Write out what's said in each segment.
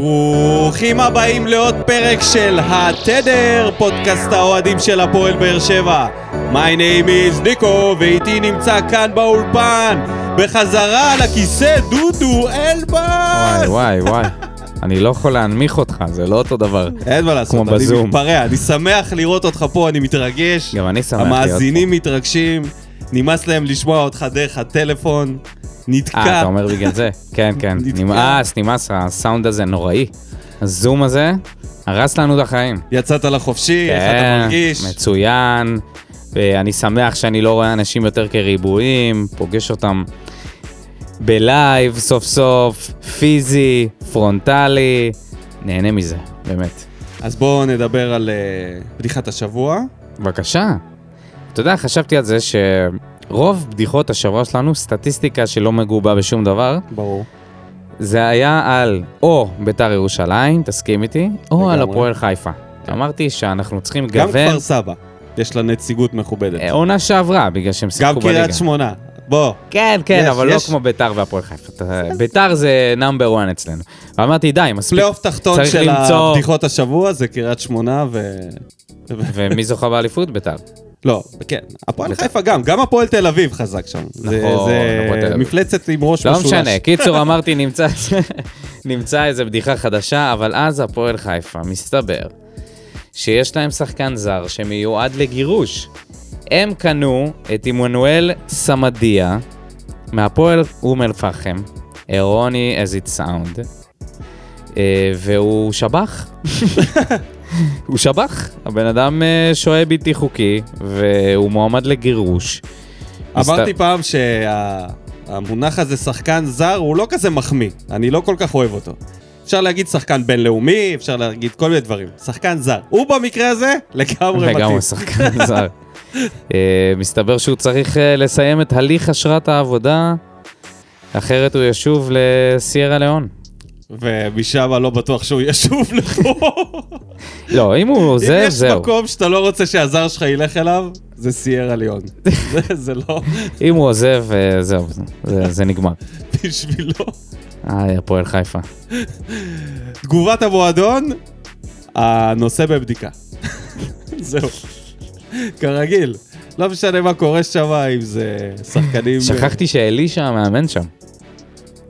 ברוכים הבאים לעוד פרק של התדר, פודקאסט האוהדים של הפועל באר שבע. My name is ניקו, ואיתי נמצא כאן באולפן, בחזרה על הכיסא דודו אלבאס. וואי, וואי, וואי. אני לא יכול להנמיך אותך, זה לא אותו דבר. אין מה לעשות, אני. מתפרע, אני שמח לראות אותך פה, אני מתרגש. גם אני שמח להיות המאזינים מתרגשים, נמאס להם לשמוע אותך דרך הטלפון. נתקע. אה, אתה אומר בגלל זה? כן, כן. נמאס, נמאס, הסאונד הזה נוראי. הזום הזה הרס לנו את החיים. יצאת לחופשי, איך אתה כן, מרגיש? מצוין. ואני שמח שאני לא רואה אנשים יותר כריבועים, פוגש אותם בלייב סוף סוף, פיזי, פרונטלי. נהנה מזה, באמת. אז בואו נדבר על אה, בדיחת השבוע. בבקשה. אתה יודע, חשבתי על זה שרוב בדיחות השבוע שלנו, סטטיסטיקה שלא מגובה בשום דבר, ברור. זה היה על או ביתר ירושלים, תסכים איתי, או על. הפועל חיפה. אמרתי שאנחנו צריכים גם לגוון כפר סבא, יש לה נציגות מכובדת. אה, עונה שעברה, בגלל שהם גם שיחקו בליגה. קריית שמונה. בוא, כן, כן, יש, אבל לא יש. כמו ביתר והפועל חיפה. ביתר זה number 1 אצלנו. ואמרתי, די, מספיק. פלייאוף תחתון של למצוא- הבדיחות השבוע זה קריית שמונה ו... ומי זוכה באליפות? ביתר. לא, כן, הפועל. חיפה גם, גם הפועל תל אביב חזק שם. נכון, זה הפועל תל אביב. מפלצת עם ראש לא משולש. משנה, קיצור אמרתי נמצא, נמצא איזה בדיחה חדשה, אבל אז הפועל חיפה, מסתבר שיש להם שחקן זר שמיועד לגירוש. הם קנו את עמנואל סמדיה מהפועל אום אל-פחם, אירוני as it sound, אה, והוא שב"ח. הוא שב"ח, הבן אדם אה, שוהה בלתי חוקי, והוא מועמד לגירוש. אמרתי מסת- פעם שהמונח הזה שחקן זר הוא לא כזה מחמיא, אני לא כל כך אוהב אותו. אפשר להגיד שחקן בינלאומי, אפשר להגיד כל מיני דברים. שחקן זר. הוא במקרה הזה לגמרי מתאים. לגמרי שחקן זר. אה, מסתבר שהוא צריך אה, לסיים את הליך אשרת העבודה, אחרת הוא ישוב לסיירה ליאון. ומשם לא בטוח שהוא ישוב לפה. לא, אם הוא אם עוזב, יש זהו. מקום שאתה לא רוצה שהזר שלך ילך אליו, זה סיירה ליון. זה- לא אם הוא עוזב, אה, זהו, זה- נגמר. בשבילו. איי, הפועל חיפה. תגובת המועדון, הנושא בבדיקה. זהו. כרגיל. לא משנה מה קורה שם, אם זה שחקנים... שכחתי שאלישע מאמן שם.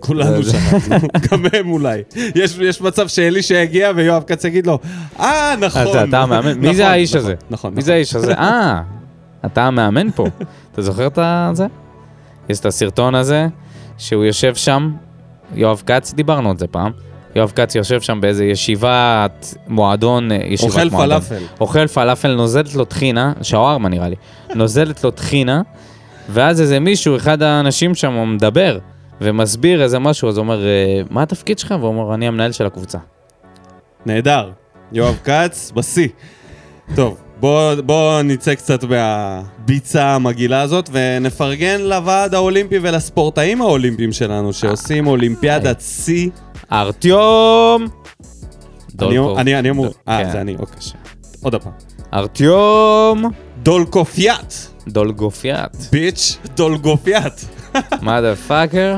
כולנו זה- שכחנו, גם הם אולי. יש, יש מצב שאלישע יגיע ויואב כץ יגיד לו, אה, נכון. אז אתה המאמן? מי נכון, זה האיש נכון, הזה? נכון, מי זה האיש הזה? אה, אתה המאמן פה. אתה זוכר את זה? יש את הסרטון הזה, שהוא יושב שם, יואב כץ, דיברנו על זה פעם. יואב כץ יושב שם באיזה ישיבת מועדון, אה, ישיבת אוכל מועדון. פלאפל. אוכל פלאפל, נוזלת לו טחינה, שווארמה נראה לי, נוזלת לו טחינה, ואז איזה מישהו, אחד האנשים שם, מדבר ומסביר איזה משהו, אז הוא אומר, "אה, מה התפקיד שלך? והוא אומר, אני המנהל של הקבוצה. נהדר. יואב כץ, בשיא. טוב, בוא, בוא נצא קצת מהביצה המגעילה הזאת ונפרגן לוועד האולימפי ולספורטאים האולימפיים שלנו שעושים אולימפיאדת שיא. ארטיום! אני, דולקוב. אני, אני אמור... אה, כן. זה אני, אוקיי. עוד פעם. ארטיום! דולקופיאט, דולגופיאט. ביץ', דולגופיאט. מאדר פאקר.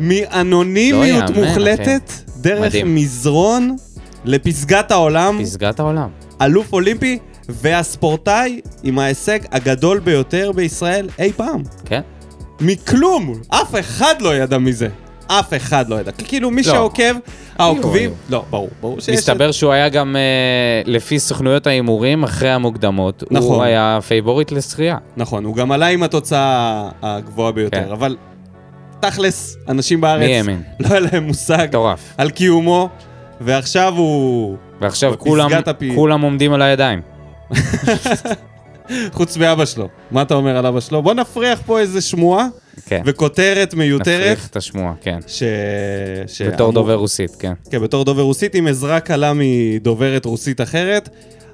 מאנונימיות לא מוחלטת, דרך מדהים. מזרון לפסגת העולם, פסגת העולם. אלוף אולימפי והספורטאי עם ההישג הגדול ביותר בישראל אי פעם. כן. מכלום! אף אחד לא ידע מזה. אף אחד לא ידע. כאילו מי לא. שעוקב, העוקבים... היו. לא, ברור, ברור שיש... מסתבר שהוא היה גם, אה, לפי סוכנויות ההימורים, אחרי המוקדמות, נכון. הוא היה favorite לשחייה. נכון, הוא גם עלה עם התוצאה הגבוהה ביותר, כן. אבל תכלס, אנשים בארץ מי האמין? לא היה להם מושג מטורף. על קיומו, ועכשיו הוא... ועכשיו כולם, הפי- כולם עומדים על הידיים. חוץ מאבא שלו. מה אתה אומר על אבא שלו? בוא נפריח פה איזה שמועה כן. וכותרת מיותרת. נפריך את השמועה, כן. ש... ש... בתור אמור- דובר רוסית, כן. כן, בתור דובר רוסית, עם עזרה קלה מדוברת רוסית אחרת,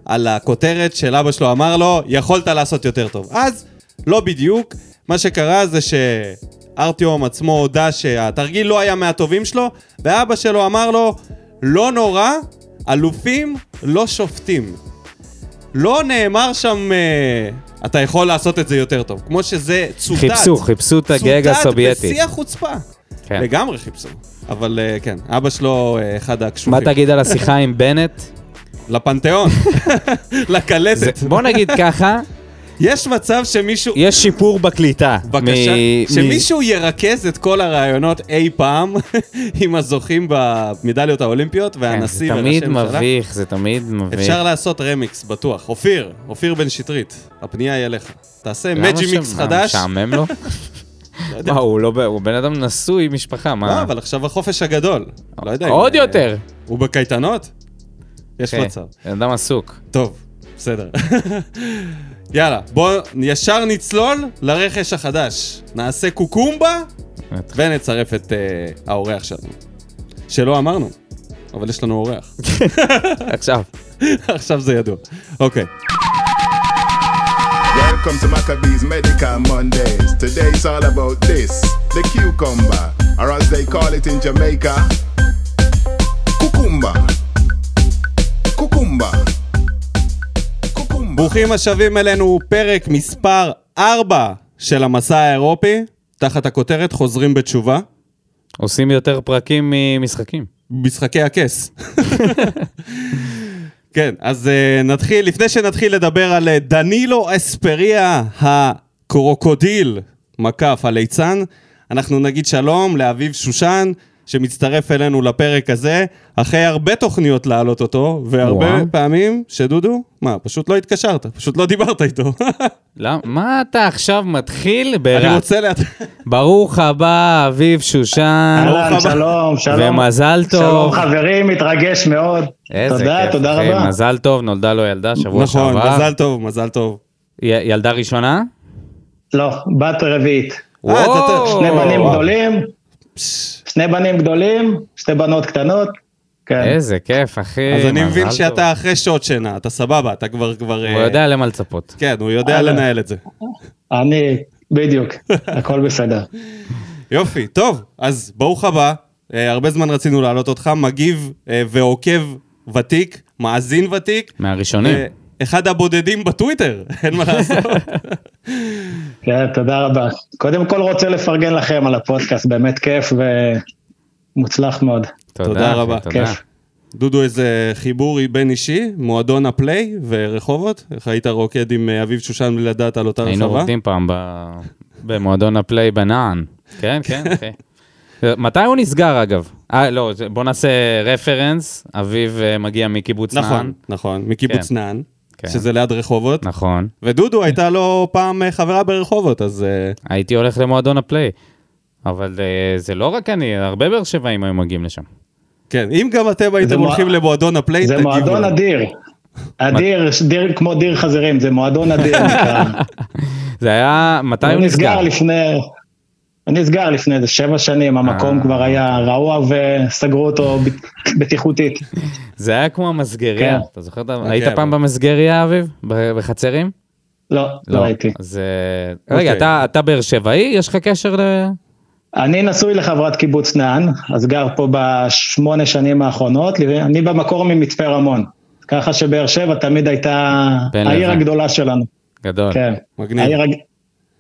על הכותרת של אבא שלו אמר לו, יכולת לעשות יותר טוב. אז, לא בדיוק, מה שקרה זה שארטיום עצמו הודה שהתרגיל לא היה מהטובים שלו, ואבא שלו אמר לו, לא נורא, אלופים לא שופטים. לא נאמר שם, אה, אתה יכול לעשות את זה יותר טוב. כמו שזה צוטט. חיפשו, חיפשו את הגג צוטט הסובייטי. בשיא החוצפה. כן. לגמרי חיפשו. אבל אה, כן, אבא שלו אה, אחד מה הקשוחים. תגיד על השיחה עם בנט? לפנתיאון, זה- לקלטת. בוא נגיד ככה, יש מצב שמישהו... יש שיפור בקליטה. בבקשה, מ- מ- שמישהו ירכז את כל הרעיונות אי פעם עם הזוכים במדליות האולימפיות כן, והנשיא זה וראשי תמיד ממשלה. מביך, זה תמיד מביך. אפשר לעשות רמיקס, בטוח. אופיר, אופיר בן שטרית, הפנייה היא אליך. תעשה למה מג'י מיקס חדש. משעמם לו? לא יודע. מה, הוא לא... הוא בן אדם נשוי, משפחה, לא, מה? אבל עכשיו החופש הגדול. לא יודע. עוד יותר. הוא בקייטנות? יש כן, מצב. בן אדם עסוק. טוב, בסדר. יאללה, בוא ישר נצלול לרכש החדש. נעשה קוקומבה ונצרף את uh, האורח שלנו. שלא אמרנו, אבל יש לנו אורח. עכשיו. עכשיו זה ידוע. אוקיי. Welcome to Maccabees Medical Mondays. Today it's all about this the cucumber, or as they call it in Jamaica, cucumba. Cucumba. ברוכים השבים אלינו, פרק מספר 4 של המסע האירופי, תחת הכותרת חוזרים בתשובה, עושים יותר פרקים ממשחקים. משחקי הכס. כן, אז uh, נתחיל, לפני שנתחיל לדבר על uh, דנילו אספריה הקרוקודיל, מקף הליצן, אנחנו נגיד שלום לאביב שושן, שמצטרף אלינו לפרק הזה, אחרי הרבה תוכניות להעלות אותו, והרבה וואו. פעמים שדודו, מה, פשוט לא התקשרת, פשוט לא דיברת איתו. למה? מה אתה עכשיו מתחיל אני ברע? רוצה לה... ברוך הבא, אביב שושן, ברוך אהלן, הבא. שלום, שלום. ומזל שלום טוב. חברים, מתרגש מאוד. איזה תודה, כיף, תודה אחי, רבה. מזל טוב, נולדה לו ילדה שבוע נכון, שעבר. מזל טוב, מזל טוב. י- ילדה ראשונה? לא, בת רביעית. אתה- שני בנים וואו. גדולים, שני בנים גדולים, שתי בנות קטנות. כן. איזה כיף, אחי. אז אני מבין טוב. שאתה אחרי שעות שינה, אתה סבבה, אתה כבר... כבר הוא אה, יודע למה לצפות. כן, הוא יודע. לנהל את זה. אני, בדיוק, הכל בסדר. יופי, טוב, אז ברוך הבא, אה, הרבה זמן רצינו להעלות אותך, מגיב אה, ועוקב ותיק, מאזין ותיק, מהראשונים. אחד הבודדים בטוויטר, אין מה לעשות. כן, תודה רבה. קודם כל רוצה לפרגן לכם על הפודקאסט, באמת כיף ומוצלח מאוד. תודה רבה. כיף. דודו, איזה חיבור בין אישי, מועדון הפליי ורחובות, איך היית רוקד עם אביב שושן בלי לדעת על אותה היינו רחבה? רוקדים פעם ב- במועדון הפליי בנען. כן, כן, אחי. מתי הוא נסגר אגב? אה, לא, זה- בוא נעשה רפרנס, אביב אה, מגיע מקיבוץ נען. נכון, נכון, מקיבוץ כן. נען, כן. שזה ליד רחובות, נכון. ודודו הייתה לו פעם אה, חברה ברחובות, אז אה, הייתי הולך למועדון הפליי. אבל אה, זה לא רק אני, הרבה באר שבעים היו מגיעים לשם. כן, אם גם אתם הייתם מוע- הולכים למועדון הפליי, זה תגיבו. מועדון. אדיר. אדיר, דיר כמו דיר חזירים, זה מועדון אדיר. זה היה, מתי הוא הוא נסגר? נסגר לפני, נסגר לפני איזה שבע שנים, המקום אה. כבר היה רעוע וסגרו אותו בטיחותית. זה היה כמו המסגריה. כן. אתה זוכר? את ה- אוקיי, היית אבל- פעם במסגריה, אביב? בחצרים? לא, לא הייתי. אז... אה, רגע, אוקיי. אתה- אתה באר שבעי? יש לך קשר ל... אני נשוי לחברת קיבוץ נען, אז גר פה בשמונה שנים האחרונות, אני במקור ממצפה רמון. ככה שבאר שבע תמיד הייתה העיר. הגדולה שלנו. גדול. כן. מגניב. העיר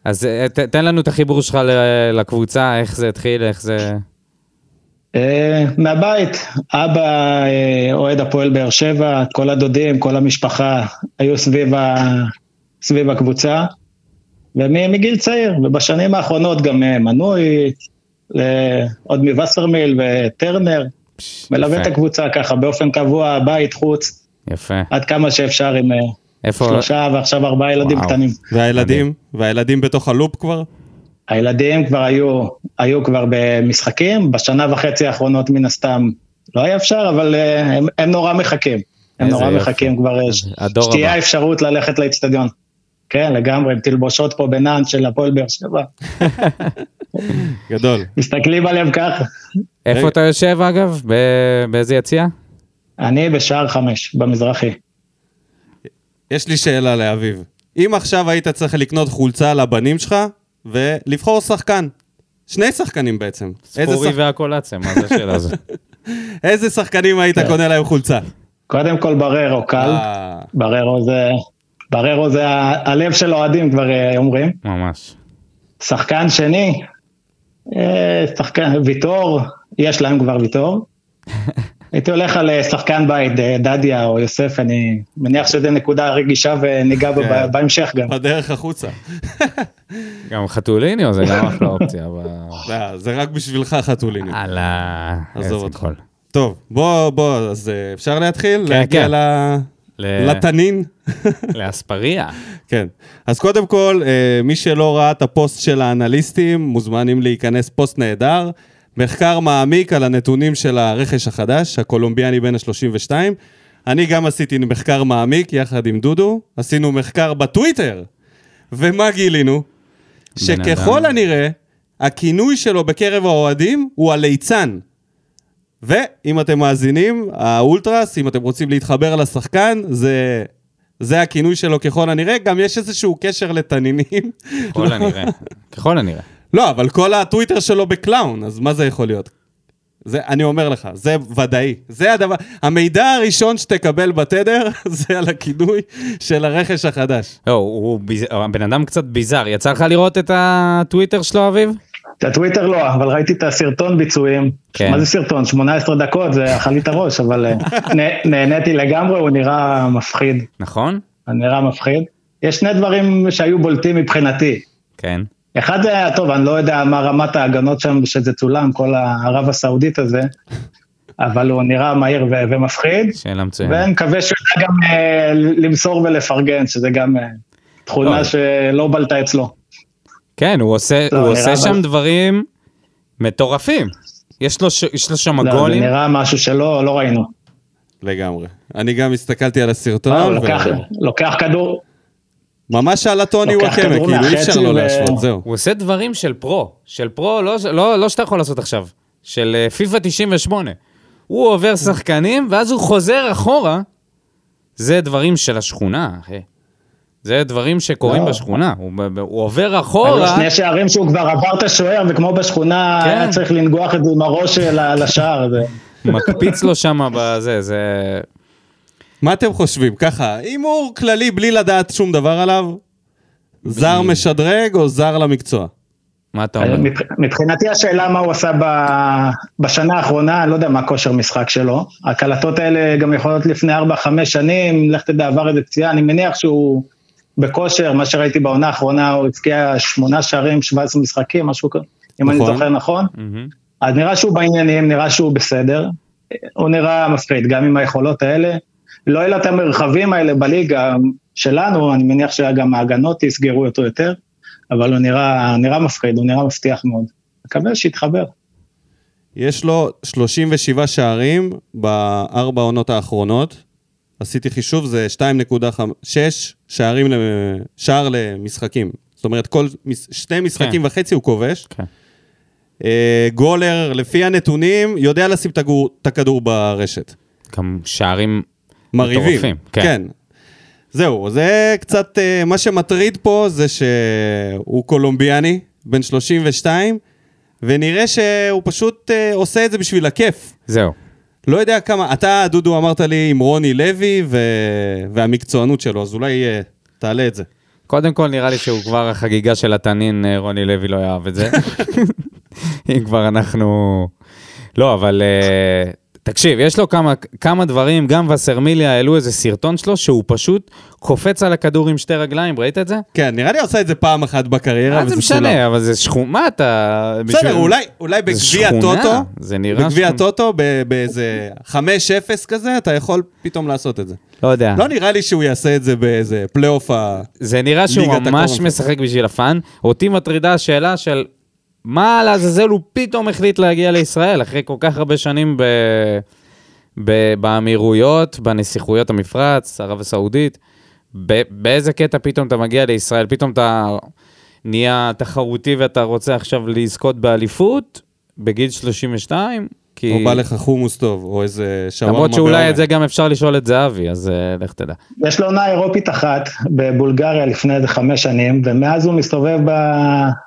אז אה, ת- תן לנו את החיבור שלך ל- לקבוצה, איך זה התחיל, איך זה... אה, מהבית, אבא אה, אוהד הפועל באר שבע, כל הדודים, כל המשפחה היו סביב, ה... סביב הקבוצה, ומגיל צעיר, ובשנים האחרונות גם מנוי, עוד מווסרמיל וטרנר, מלווה. את הקבוצה ככה באופן קבוע, בית, חוץ, יפה. עד כמה שאפשר עם איפה... שלושה ועכשיו ארבעה ילדים וואו. קטנים. והילדים? והילדים בתוך הלופ כבר? הילדים כבר היו, היו כבר במשחקים, בשנה וחצי האחרונות מן הסתם לא היה אפשר, אבל אה, הם, הם נורא מחכים. הם נורא יופי. מחכים כבר, אה, שתהיה הבא. אפשרות ללכת לאצטדיון. כן, לגמרי, עם תלבושות פה בנען של הפועל באר שבע. גדול. מסתכלים עליהם ככה. איפה. אתה יושב, אגב? ב- באיזה יציע? אני בשער חמש, במזרחי. יש לי שאלה לאביב. אם עכשיו היית צריך לקנות חולצה לבנים שלך ולבחור שחקן, שני שחקנים בעצם, ספורי שח... והקולציה, מה זה השאלה הזאת? איזה שחקנים היית כן. קונה להם חולצה? קודם כל בררו, קל. אה, בררו זה... בררו זה ה- הלב של אוהדים כבר אה, אומרים. ממש. שחקן שני, אה, שחקן, ויטור, יש להם כבר ויתור. הייתי הולך על אה, שחקן בית, אה, דדיה או יוסף, אני מניח שזו נקודה רגישה וניגע בה כן. בהמשך גם. בדרך החוצה. גם חתוליניו זה גם אחלה אופציה. לא, זה רק בשבילך חתוליני. הלאה. עזוב איזה אותך. טוב, בוא, בוא, אז אה, אפשר להתחיל? כן, להגיע כן. ל- ל- לתנין? לאספריה. כן. אז קודם כל, אה, מי שלא ראה את הפוסט של האנליסטים, מוזמנים להיכנס פוסט נהדר. מחקר מעמיק על הנתונים של הרכש החדש, הקולומביאני בן ה-32. אני גם עשיתי מחקר מעמיק יחד עם דודו, עשינו מחקר בטוויטר. ומה גילינו? שככל אדם. הנראה, הכינוי שלו בקרב האוהדים הוא הליצן. ואם אתם מאזינים, האולטרס, אם אתם רוצים להתחבר לשחקן, זה, זה הכינוי שלו ככל הנראה. גם יש איזשהו קשר לתנינים. ככל הנראה. ככל הנראה. לא, אבל כל הטוויטר שלו ב clown, אז מה זה יכול להיות? זה, אני אומר לך, זה ודאי. זה הדבר, המידע הראשון שתקבל בתדר, זה על הכינוי של הרכש החדש. לא, הוא ביז- הבן אדם קצת ביזאר. יצא לך לראות את הטוויטר שלו, אביב? את הטוויטר לא, אבל ראיתי את הסרטון ביצועים. כן. מה זה סרטון? 18 דקות, זה אכל לי את הראש, אבל אה, נה- נהניתי לגמרי, הוא נראה מפחיד. נכון? הוא נראה מפחיד. יש שני דברים שהיו בולטים מבחינתי. כן. אחד זה היה, טוב, אני לא יודע מה רמת ההגנות שם שזה צולם, כל הערב הסעודית הזה, אבל הוא נראה מהיר ו- ומפחיד, שאלה מצוינת. ואני מקווה שהוא יודע גם אה, למסור ולפרגן, שזה גם אה, לא. תכונה שלא בלטה אצלו. כן, הוא עושה, לא, הוא עושה שם אבל- דברים מטורפים. יש לו, ש... יש לו שם לא, זה גולים. נראה משהו שלא לא ראינו. לגמרי. אני גם הסתכלתי על הסרטון, הוא ו- לוקח- לוקח כדור, ממש על הטוני וואקמה, כאילו אי אפשר לא ו- להשוות, זהו. הוא עושה דברים של פרו. של פרו, לא, לא, לא שאתה יכול לעשות עכשיו. של אה, פיפא 98. הוא עובר שחקנים, ואז הוא חוזר אחורה. זה דברים של השכונה, אחי. זה דברים שקורים לא. בשכונה. הוא, הוא עובר היו אחורה. שני שערים שהוא כבר עבר את השוער, וכמו בשכונה, כן. היה צריך לנגוח את זה עם הראש ל- לשער. מקפיץ לו שם בזה, זה... מה אתם חושבים? ככה, הימור כללי בלי לדעת שום דבר עליו? זר משדרג או זר למקצוע? מה אתה אומר? מבח- מבחינתי השאלה מה הוא עשה ב- בשנה האחרונה, אני לא יודע מה כושר משחק שלו. הקלטות האלה גם יכולות לפני 4-5 שנים, לך תדע, עבר איזה פציעה, אני מניח שהוא בכושר, מה שראיתי בעונה האחרונה, הוא הבקיע שמונה שערים, 17 משחקים, משהו כזה, אם אני נכון. זוכר נכון. אז נראה שהוא בעניינים, נראה שהוא בסדר. הוא נראה מפחיד, גם עם היכולות האלה. לא יהיו לו את המרחבים האלה בליגה שלנו, אני מניח שגם ההגנות יסגרו אותו יותר, אבל הוא נראה, נראה מפחיד, הוא נראה מבטיח מאוד. מקווה שיתחבר. יש לו 37 שערים בארבע העונות האחרונות. עשיתי חישוב, זה 2.6 שערים, ל- שער למשחקים. זאת אומרת, כל שני משחקים כן. וחצי הוא כובש. כן. אה, גולר, לפי הנתונים, יודע לשים את הכדור ברשת. גם שערים מרהיבים. מטורפים, כן. כן. זהו, זה קצת, אה, מה שמטריד פה זה שהוא קולומביאני, בן 32, ונראה שהוא פשוט אה, עושה את זה בשביל הכיף. זהו. לא יודע כמה, אתה, דודו, אמרת לי עם רוני לוי ו... והמקצוענות שלו, אז אולי אה, תעלה את זה. קודם כל נראה לי שהוא כבר החגיגה של התנין, רוני לוי לא יאהב את זה. אם כבר אנחנו... לא, אבל תקשיב, יש לו כמה, כמה דברים, גם וסרמיליה העלו איזה סרטון שלו, שהוא פשוט קופץ על הכדור עם שתי רגליים, ראית את זה? כן, נראה לי עושה את זה פעם אחת בקריירה, זה וזה סולם. משנה, אבל זה שכונה, מה אתה... בסדר, בשביל- אולי, אולי זה בגביע שכונה, טוטו, זה נראה בגביע. טוטו, באיזה 5-0 כזה, אתה יכול פתאום לעשות את זה. לא יודע. לא נראה לי שהוא יעשה את זה באיזה פלייאוף ה... זה נראה שהוא ממש. משחק בשביל ה fun. אותי מטרידה השאלה של מה לעזאזל הוא פתאום החליט להגיע לישראל אחרי כל כך הרבה שנים ב... ב... באמירויות, בנסיכויות המפרץ, ערב הסעודית. ב... באיזה קטע פתאום אתה מגיע לישראל? פתאום אתה נהיה תחרותי ואתה רוצה עכשיו לזכות באליפות בגיל 32? כי... או בא לך חומוס טוב, או איזה שווארמה למרות שאולי. את זה גם אפשר לשאול את זהבי, אז uh, לך תדע. יש לו עונה אירופית אחת בבולגריה לפני איזה חמש שנים, ומאז הוא מסתובב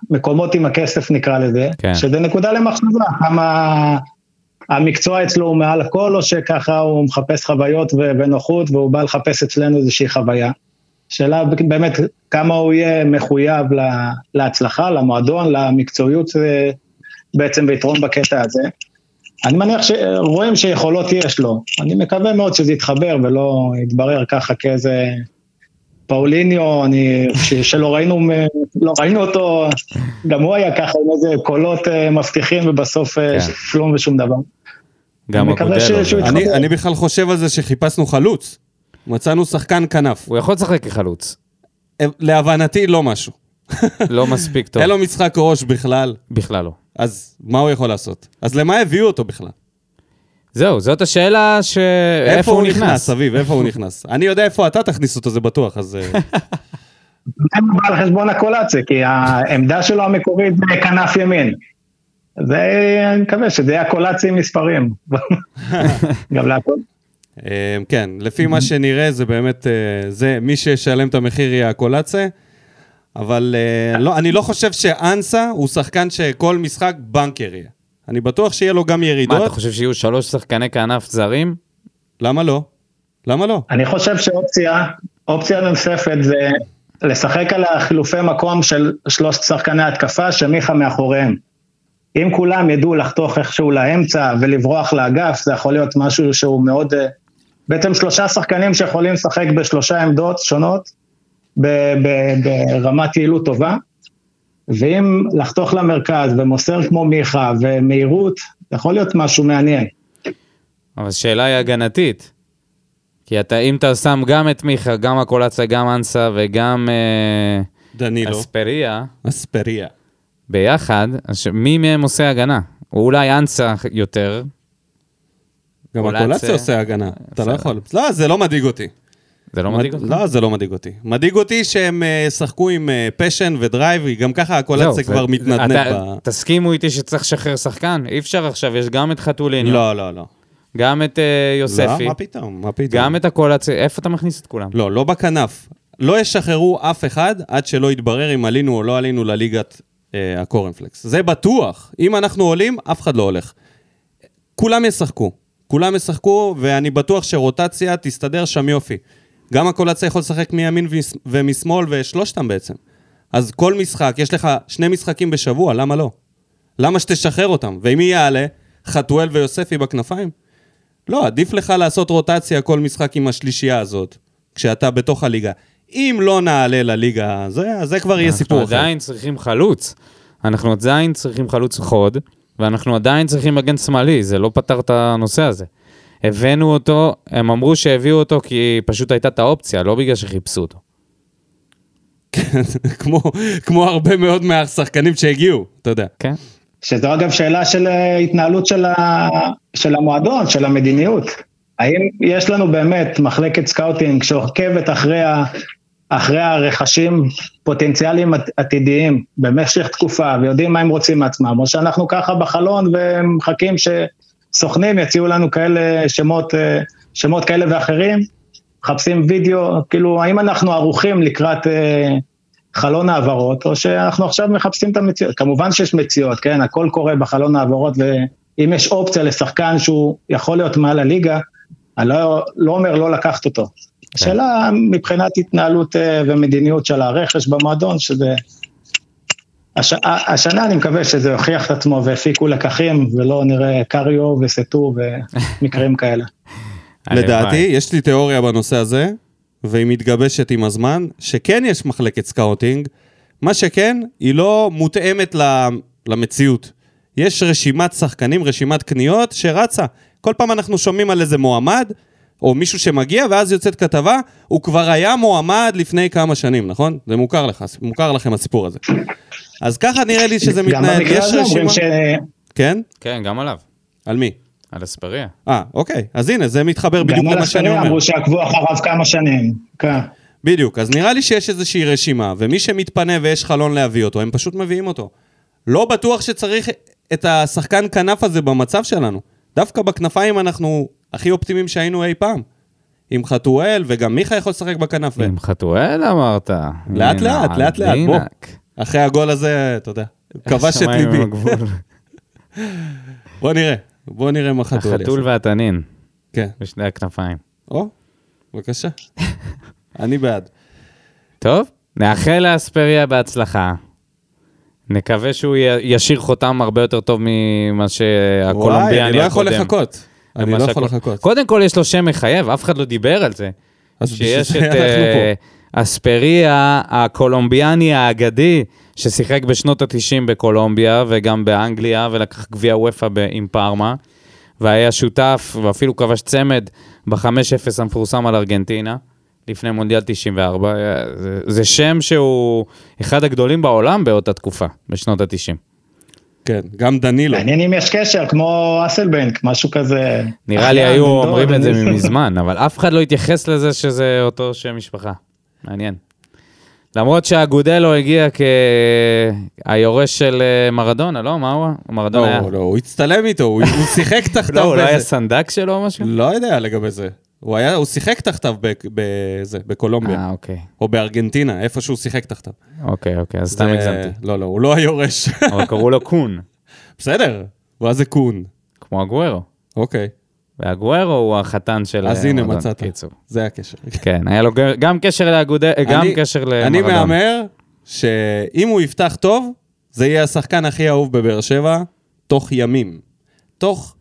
במקומות עם הכסף נקרא לזה, כן. שזה נקודה למחשבה, כמה המקצוע אצלו הוא מעל הכל, או שככה הוא מחפש חוויות ונוחות, והוא בא לחפש אצלנו איזושהי חוויה. שאלה באמת כמה הוא יהיה מחויב לה- להצלחה, למועדון, למקצועיות אה, בעצם ויתרום בקטע הזה. אני מניח שרואים שיכולות יש לו. אני מקווה מאוד שזה יתחבר ולא יתברר ככה כאיזה פאוליניו, אני, ש, שלא ראינו, לא ראינו אותו, גם הוא היה ככה עם איזה קולות אה, מבטיחים ובסוף אה, כן. כלום ושום דבר. גם אגודלו. ש-. אני, אני בכלל חושב על זה שחיפשנו חלוץ. מצאנו שחקן כנף. הוא יכול לשחק כחלוץ. אה, להבנתי לא משהו. לא מספיק טוב. אין לו משחק ראש בכלל, בכלל לא. אז מה הוא יכול לעשות? אז למה הביאו אותו בכלל? זהו, זאת השאלה ש... איפה הוא נכנס, אביב? איפה הוא נכנס? אני יודע איפה אתה תכניס אותו, זה בטוח, אז... אה, זה בא על חשבון הקולציה, כי העמדה שלו המקורית זה כנף ימין. זה, אני מקווה שזה יהיה הקולציה עם מספרים. גם להכל. אה, כן, לפי מה שנראה זה באמת, אה, זה מי שישלם את המחיר יהיה הקולאצה, אבל אה, לא, אני לא חושב שאנסה הוא שחקן שכל משחק בנקר יהיה. אני בטוח שיהיה לו גם מה, ירידות, אתה חושב שיהיו שלוש שחקני כנף זרים? למה לא? למה לא? אני חושב שאופציה, אופציה נוספת זה לשחק על החילופי מקום של שלושת שחקני התקפה שמיכה מאחוריהם. אם כולם ידעו לחתוך איכשהו לאמצע ולברוח לאגף, זה יכול להיות משהו שהוא מאוד... אה, בעצם שלושה שחקנים שיכולים לשחק בשלושה עמדות שונות ברמת יעילות טובה, ואם לחתוך למרכז ומוסר כמו מיכה ומהירות, זה יכול להיות משהו מעניין. אבל השאלה היא הגנתית. כי אתה, אם אתה שם גם את מיכה, גם הקולציה, גם אנסה וגם אה, דנילו. אספריה אספריה. ביחד, אז מי מהם עושה הגנה? או אולי אנסה יותר. גם. הקולאצה עושה הגנה, אתה לא. יכול. לא, זה לא מדאיג אותי. זה לא מדאיג אותך? לא, זה לא מדאיג אותי. מדאיג אותי שהם אה, שחקו עם passion ו drive, גם ככה זהו, הקולציה כבר מתנדנד ב... תסכימו איתי שצריך לשחרר שחקן? אי אפשר עכשיו, יש גם את חתוליניו, לא, לא, לא. גם את אה, יוספי, לא, מה פתאום, מה פתאום. גם את הקולציה, איפה אתה מכניס את כולם? לא, לא בכנף. לא ישחררו אף אחד עד שלא יתברר אם עלינו או לא עלינו לליגת אה, הקורנפלקס. זה בטוח. אם אנחנו עולים, אף אחד לא הולך. כולם ישחקו. כולם ישחקו, ואני בטוח שרוטציה תסתדר שם יופי. גם הקולציה יכול לשחק מימין ומש- ומשמאל, ושלושתם בעצם. אז כל משחק, יש לך שני משחקים בשבוע, למה לא? למה שתשחרר אותם? ואם מי יעלה? חתואל ויוספי בכנפיים? לא, עדיף לך לעשות רוטציה כל משחק עם השלישייה הזאת, כשאתה בתוך הליגה. אם לא נעלה לליגה, זה, זה כבר יהיה סיפור אנחנו אחר. עדיין צריכים חלוץ. אנחנו עדיין צריכים חלוץ חוד, ואנחנו עדיין צריכים מגן שמאלי, זה לא פתר את הנושא הזה. הבאנו אותו, הם אמרו שהביאו אותו כי פשוט הייתה את האופציה, לא בגלל שחיפשו אותו. כמו, כמו הרבה מאוד מהשחקנים שהגיעו, אתה יודע. כן? שזו אגב שאלה של אה, התנהלות של, ה... של המועדון, של המדיניות. האם יש לנו באמת מחלקת scouting שעוקבת אחרי, ה... אחרי הרכשים פוטנציאליים עת- עתידיים במשך תקופה ויודעים מה הם רוצים מעצמם, או שאנחנו ככה בחלון ומחכים שסוכנים יציעו לנו כאלה שמות, אה, שמות כאלה ואחרים, מחפשים וידאו, כאילו האם אנחנו ערוכים לקראת אה, חלון העברות, או שאנחנו עכשיו מחפשים את המציאות. כמובן שיש מציאות, כן? הכל קורה בחלון העברות, ואם יש אופציה לשחקן שהוא יכול להיות מעל הליגה, אני לא, לא אומר לא לקחת אותו. השאלה מבחינת התנהלות אה, ומדיניות של הרכש במועדון, שזה... הש... השנה אני מקווה שזה יוכיח את עצמו והפיקו לקחים, ולא נראה קריו וסטו ומקרים כאלה. לדעתי. יש לי תיאוריה בנושא הזה, והיא מתגבשת עם הזמן, שכן יש מחלקת scouting, מה שכן, היא לא מותאמת למציאות. יש רשימת שחקנים, רשימת קניות שרצה. כל פעם אנחנו שומעים על איזה מועמד, או מישהו שמגיע, ואז יוצאת כתבה, הוא כבר היה מועמד לפני כמה שנים, נכון? זה מוכר לך, מוכר לכם הסיפור הזה. אז ככה נראה לי שזה גם מתנהל. במקרה יש הזה אומרים. ש... כן? כן, גם עליו, על מי? על אספריה. אה, אוקיי. אז הנה, זה מתחבר בדיוק גם על למה שאני אומר. אמרו שעקבו אחריו כמה שנים. כן. בדיוק, אז נראה לי שיש איזושהי רשימה, ומי שמתפנה ויש חלון להביא אותו, הם פשוט מביאים אותו. לא בטוח שצריך את השחקן כנף הזה במצב שלנו. דווקא בכנפיים אנחנו הכי אופטימיים שהיינו אי פעם. עם חתואל, וגם מיכה יכול לשחק בכנף. עם חתואל אמרת. לאט לאט, לאט לאט, בוא. אחרי הגול הזה, אתה יודע, כבש את ליבי. בוא נראה, בוא נראה מה חתואל החתול. והתנין, כן. בשני הכנפיים. או, בבקשה. אני בעד. טוב, נאחל לאספריה בהצלחה. נקווה שהוא ישאיר חותם הרבה יותר טוב ממה וואי, שהקולומביאני הקודם. אני לא יכול לחכות. אני לא יכול לחכות. קודם כל יש לו שם מחייב, אף אחד לא דיבר על זה. אז בשביל זה את אנחנו אה, אספריה, הקולומביאני האגדי, ששיחק בשנות ה-90 בקולומביה וגם באנגליה, ולקח גביע וופא עם פארמה, והיה שותף, ואפילו כבש צמד ב-5-0 המפורסם על ארגנטינה, לפני מונדיאל 94. אה, זה, זה שם שהוא אחד הגדולים בעולם באותה תקופה, בשנות ה-90. כן, גם דנילו. מעניין אם יש קשר, כמו אסלבנק, משהו כזה. נראה לי היו אומרים את זה מזמן, אבל אף אחד לא התייחס לזה שזה אותו שם משפחה. מעניין. למרות שהגודלו הגיע כהיורש של אה, מרדונה, לא? מה הוא? מרדונה היה... לא, לא, הוא הצטלם איתו, הוא הוא שיחק לא, תחתיו הוא לא היה באיזה... סנדק שלו או משהו? לא יודע לגבי זה. הוא היה, הוא שיחק תחתיו בזה, בקולומביה. אה, אוקיי. או בארגנטינה, איפה שהוא שיחק תחתיו. אוקיי, אוקיי, אז סתם הגזמתי. לא, לא, הוא לא היורש. אבל קראו לו קון, בסדר, ואז זה קון. כמו הגוורו. אוקיי, והגוורו הוא החתן של... אז אה, הנה מרדונה, מצאת. קיצור. זה הקשר. כן, היה לו גם קשר לאגודה, גם קשר למרדונה. אני מהמר שאם הוא יפתח טוב, זה יהיה השחקן הכי אהוב בבאר שבע, תוך ימים. תוך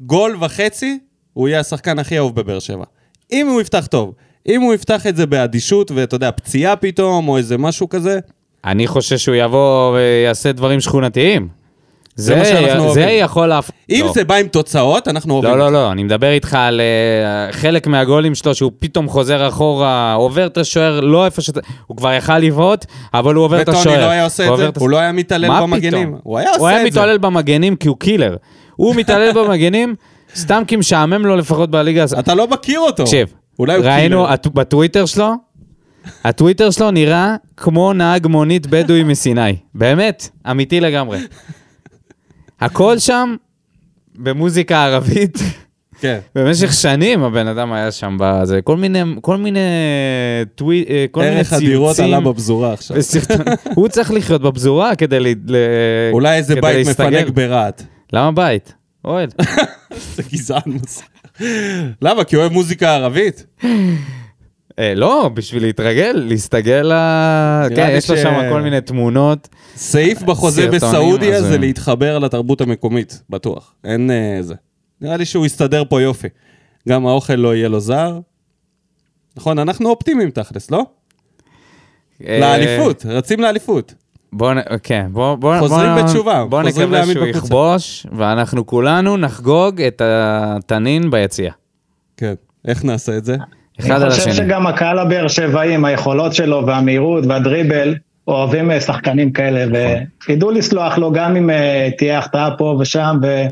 גול וחצי, הוא יהיה השחקן הכי אהוב בבאר שבע. אם הוא יפתח טוב. אם הוא יפתח את זה באדישות, ואתה יודע, פציעה פתאום, או איזה משהו כזה, אני חושב שהוא יבוא ויעשה דברים שכונתיים. זה מה שאנחנו זה אוהבים. יכול להפ... אם לא. זה בא עם תוצאות, אנחנו אוהבים. לא, את לא, זה. לא, אני מדבר איתך על uh, חלק מהגולים שלו, שהוא פתאום חוזר אחורה, עובר את השוער, לא איפה ש... הוא כבר יכל לבעוט, אבל הוא עובר את השוער. וטוני לא היה עושה את זה? הוא לא היה מתעלל מה במגנים? פתאום? הוא היה הוא עושה היה את זה. מתעלל במגנים כי הוא קילר. הוא מתעלל במגנים, סתם כי משעמם לו לפחות בליגה. הזאת. אתה לא מכיר אותו. תקשיב, הוא ראינו בטוויטר שלו, הטוויטר שלו נראה כמו נהג מונית בדואי מסיני. באמת, אמיתי לגמרי. הכל שם במוזיקה ערבית. כן. במשך שנים הבן אדם היה שם בזה, כל מיני, כל מיני טווי, אה, כל מיני ערך הדירות ציוצים. עלה בפזורה עכשיו. וסרטון- הוא צריך לחיות בפזורה כדי ל... ל- אולי איזה בית להסתגל. מפנק ברהט. למה בית? אוהל. זה גזען מסריח. למה? כי הוא אוהב מוזיקה ערבית? אה, לא, בשביל להתרגל, להסתגל ל... כן, יש לו ש- שם כל מיני תמונות. סעיף בחוזה בסעודיה זה להתחבר לתרבות המקומית, בטוח. אין אה, זה. נראה לי שהוא יסתדר פה יופי. גם האוכל לא יהיה לו זר. נכון, אנחנו אופטימיים תכלס, לא? אה, לאליפות, רצים לאליפות. בוא, נ- כן, בוא, בוא, חוזרים בוא, בתשובה, בוא חוזרים נקווה שהוא בקבוצה. יכבוש, ואנחנו כולנו נחגוג את התנין ביציע. כן. איך נעשה את זה? אחד על אני חושב השני. שגם הקהל הבאר שבעי עם היכולות שלו והמהירות והדריבל, אוהבים אה, שחקנים כאלה. וידעו לסלוח לו גם אם אה, תהיה החטאה פה ושם, כן,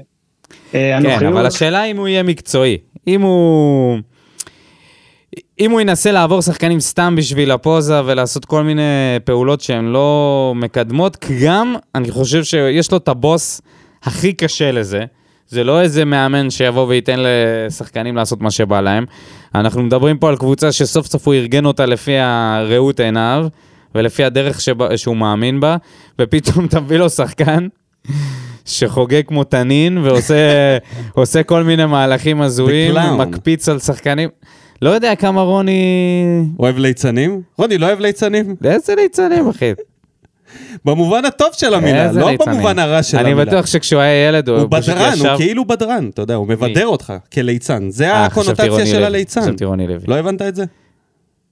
והנוחיות. אבל השאלה אם הוא יהיה מקצועי. אם הוא... אם הוא ינסה לעבור שחקנים סתם בשביל הפוזה ולעשות כל מיני פעולות שהן לא מקדמות, גם אני חושב שיש לו את הבוס הכי קשה לזה. זה לא איזה מאמן שיבוא וייתן לשחקנים לעשות מה שבא להם. אנחנו מדברים פה על קבוצה שסוף סוף הוא ארגן אותה לפי הראות עיניו ולפי הדרך שבה, שהוא מאמין בה, ופתאום תביא לו שחקן שחוגג כמו תנין ועושה עושה כל מיני מהלכים הזויים. מקפיץ על שחקנים. לא יודע כמה רוני... אוהב ליצנים? רוני לא אוהב ליצנים? איזה ליצנים, אחי. במובן הטוב של המילה, לא ליצנים. במובן הרע של אני המילה. בטוח שכשהוא היה ילד, הוא, הוא פשוט בדרן, ישב... הוא כאילו בדרן, אתה יודע, הוא מבדר אותך כליצן. זה אה, הקונוטציה של. הליצן. חשבתי רוני לוי. לא הבנת את זה?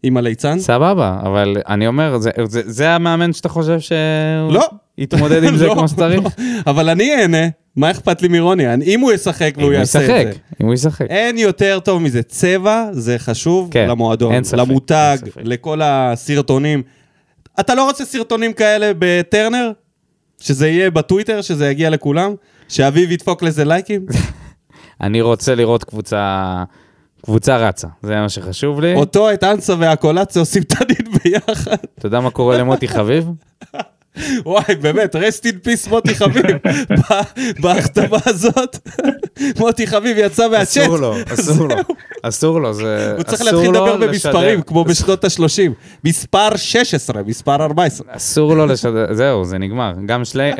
עם הליצן? סבבה, אבל אני אומר, זה, זה, זה המאמן שאתה חושב שהוא לא. יתמודד עם זה לא, כמו שצריך? לא. אבל אני אהנה, מה אכפת לי מרוני? אני- אם הוא ישחק והוא הוא יעשה ישחק, את זה. אם הוא ישחק. אין יותר טוב מזה. צבע זה חשוב כן, למועדון, למותג. לכל הסרטונים. אתה לא רוצה סרטונים כאלה בטרנר? שזה יהיה בטוויטר, שזה יגיע לכולם? שאביב ידפוק לזה לייקים? אני רוצה לראות קבוצה, קבוצה רצה, זה מה שחשוב לי. אותו, את אנסה והקולציה עושים תנין ביחד. אתה יודע מה קורה למוטי חביב? וואי, באמת, rest in peace מוטי חביב. ב- בהחתמה הזאת, מוטי חביב יצא מהצ'אט. אסור לו, אסור לו, אסור לו, זה... הוא צריך להתחיל לדבר במספרים. כמו בשנות ה-30. מספר 16, מספר 14. אסור לו לשדר, זהו, זה נגמר. גם שלי... אה,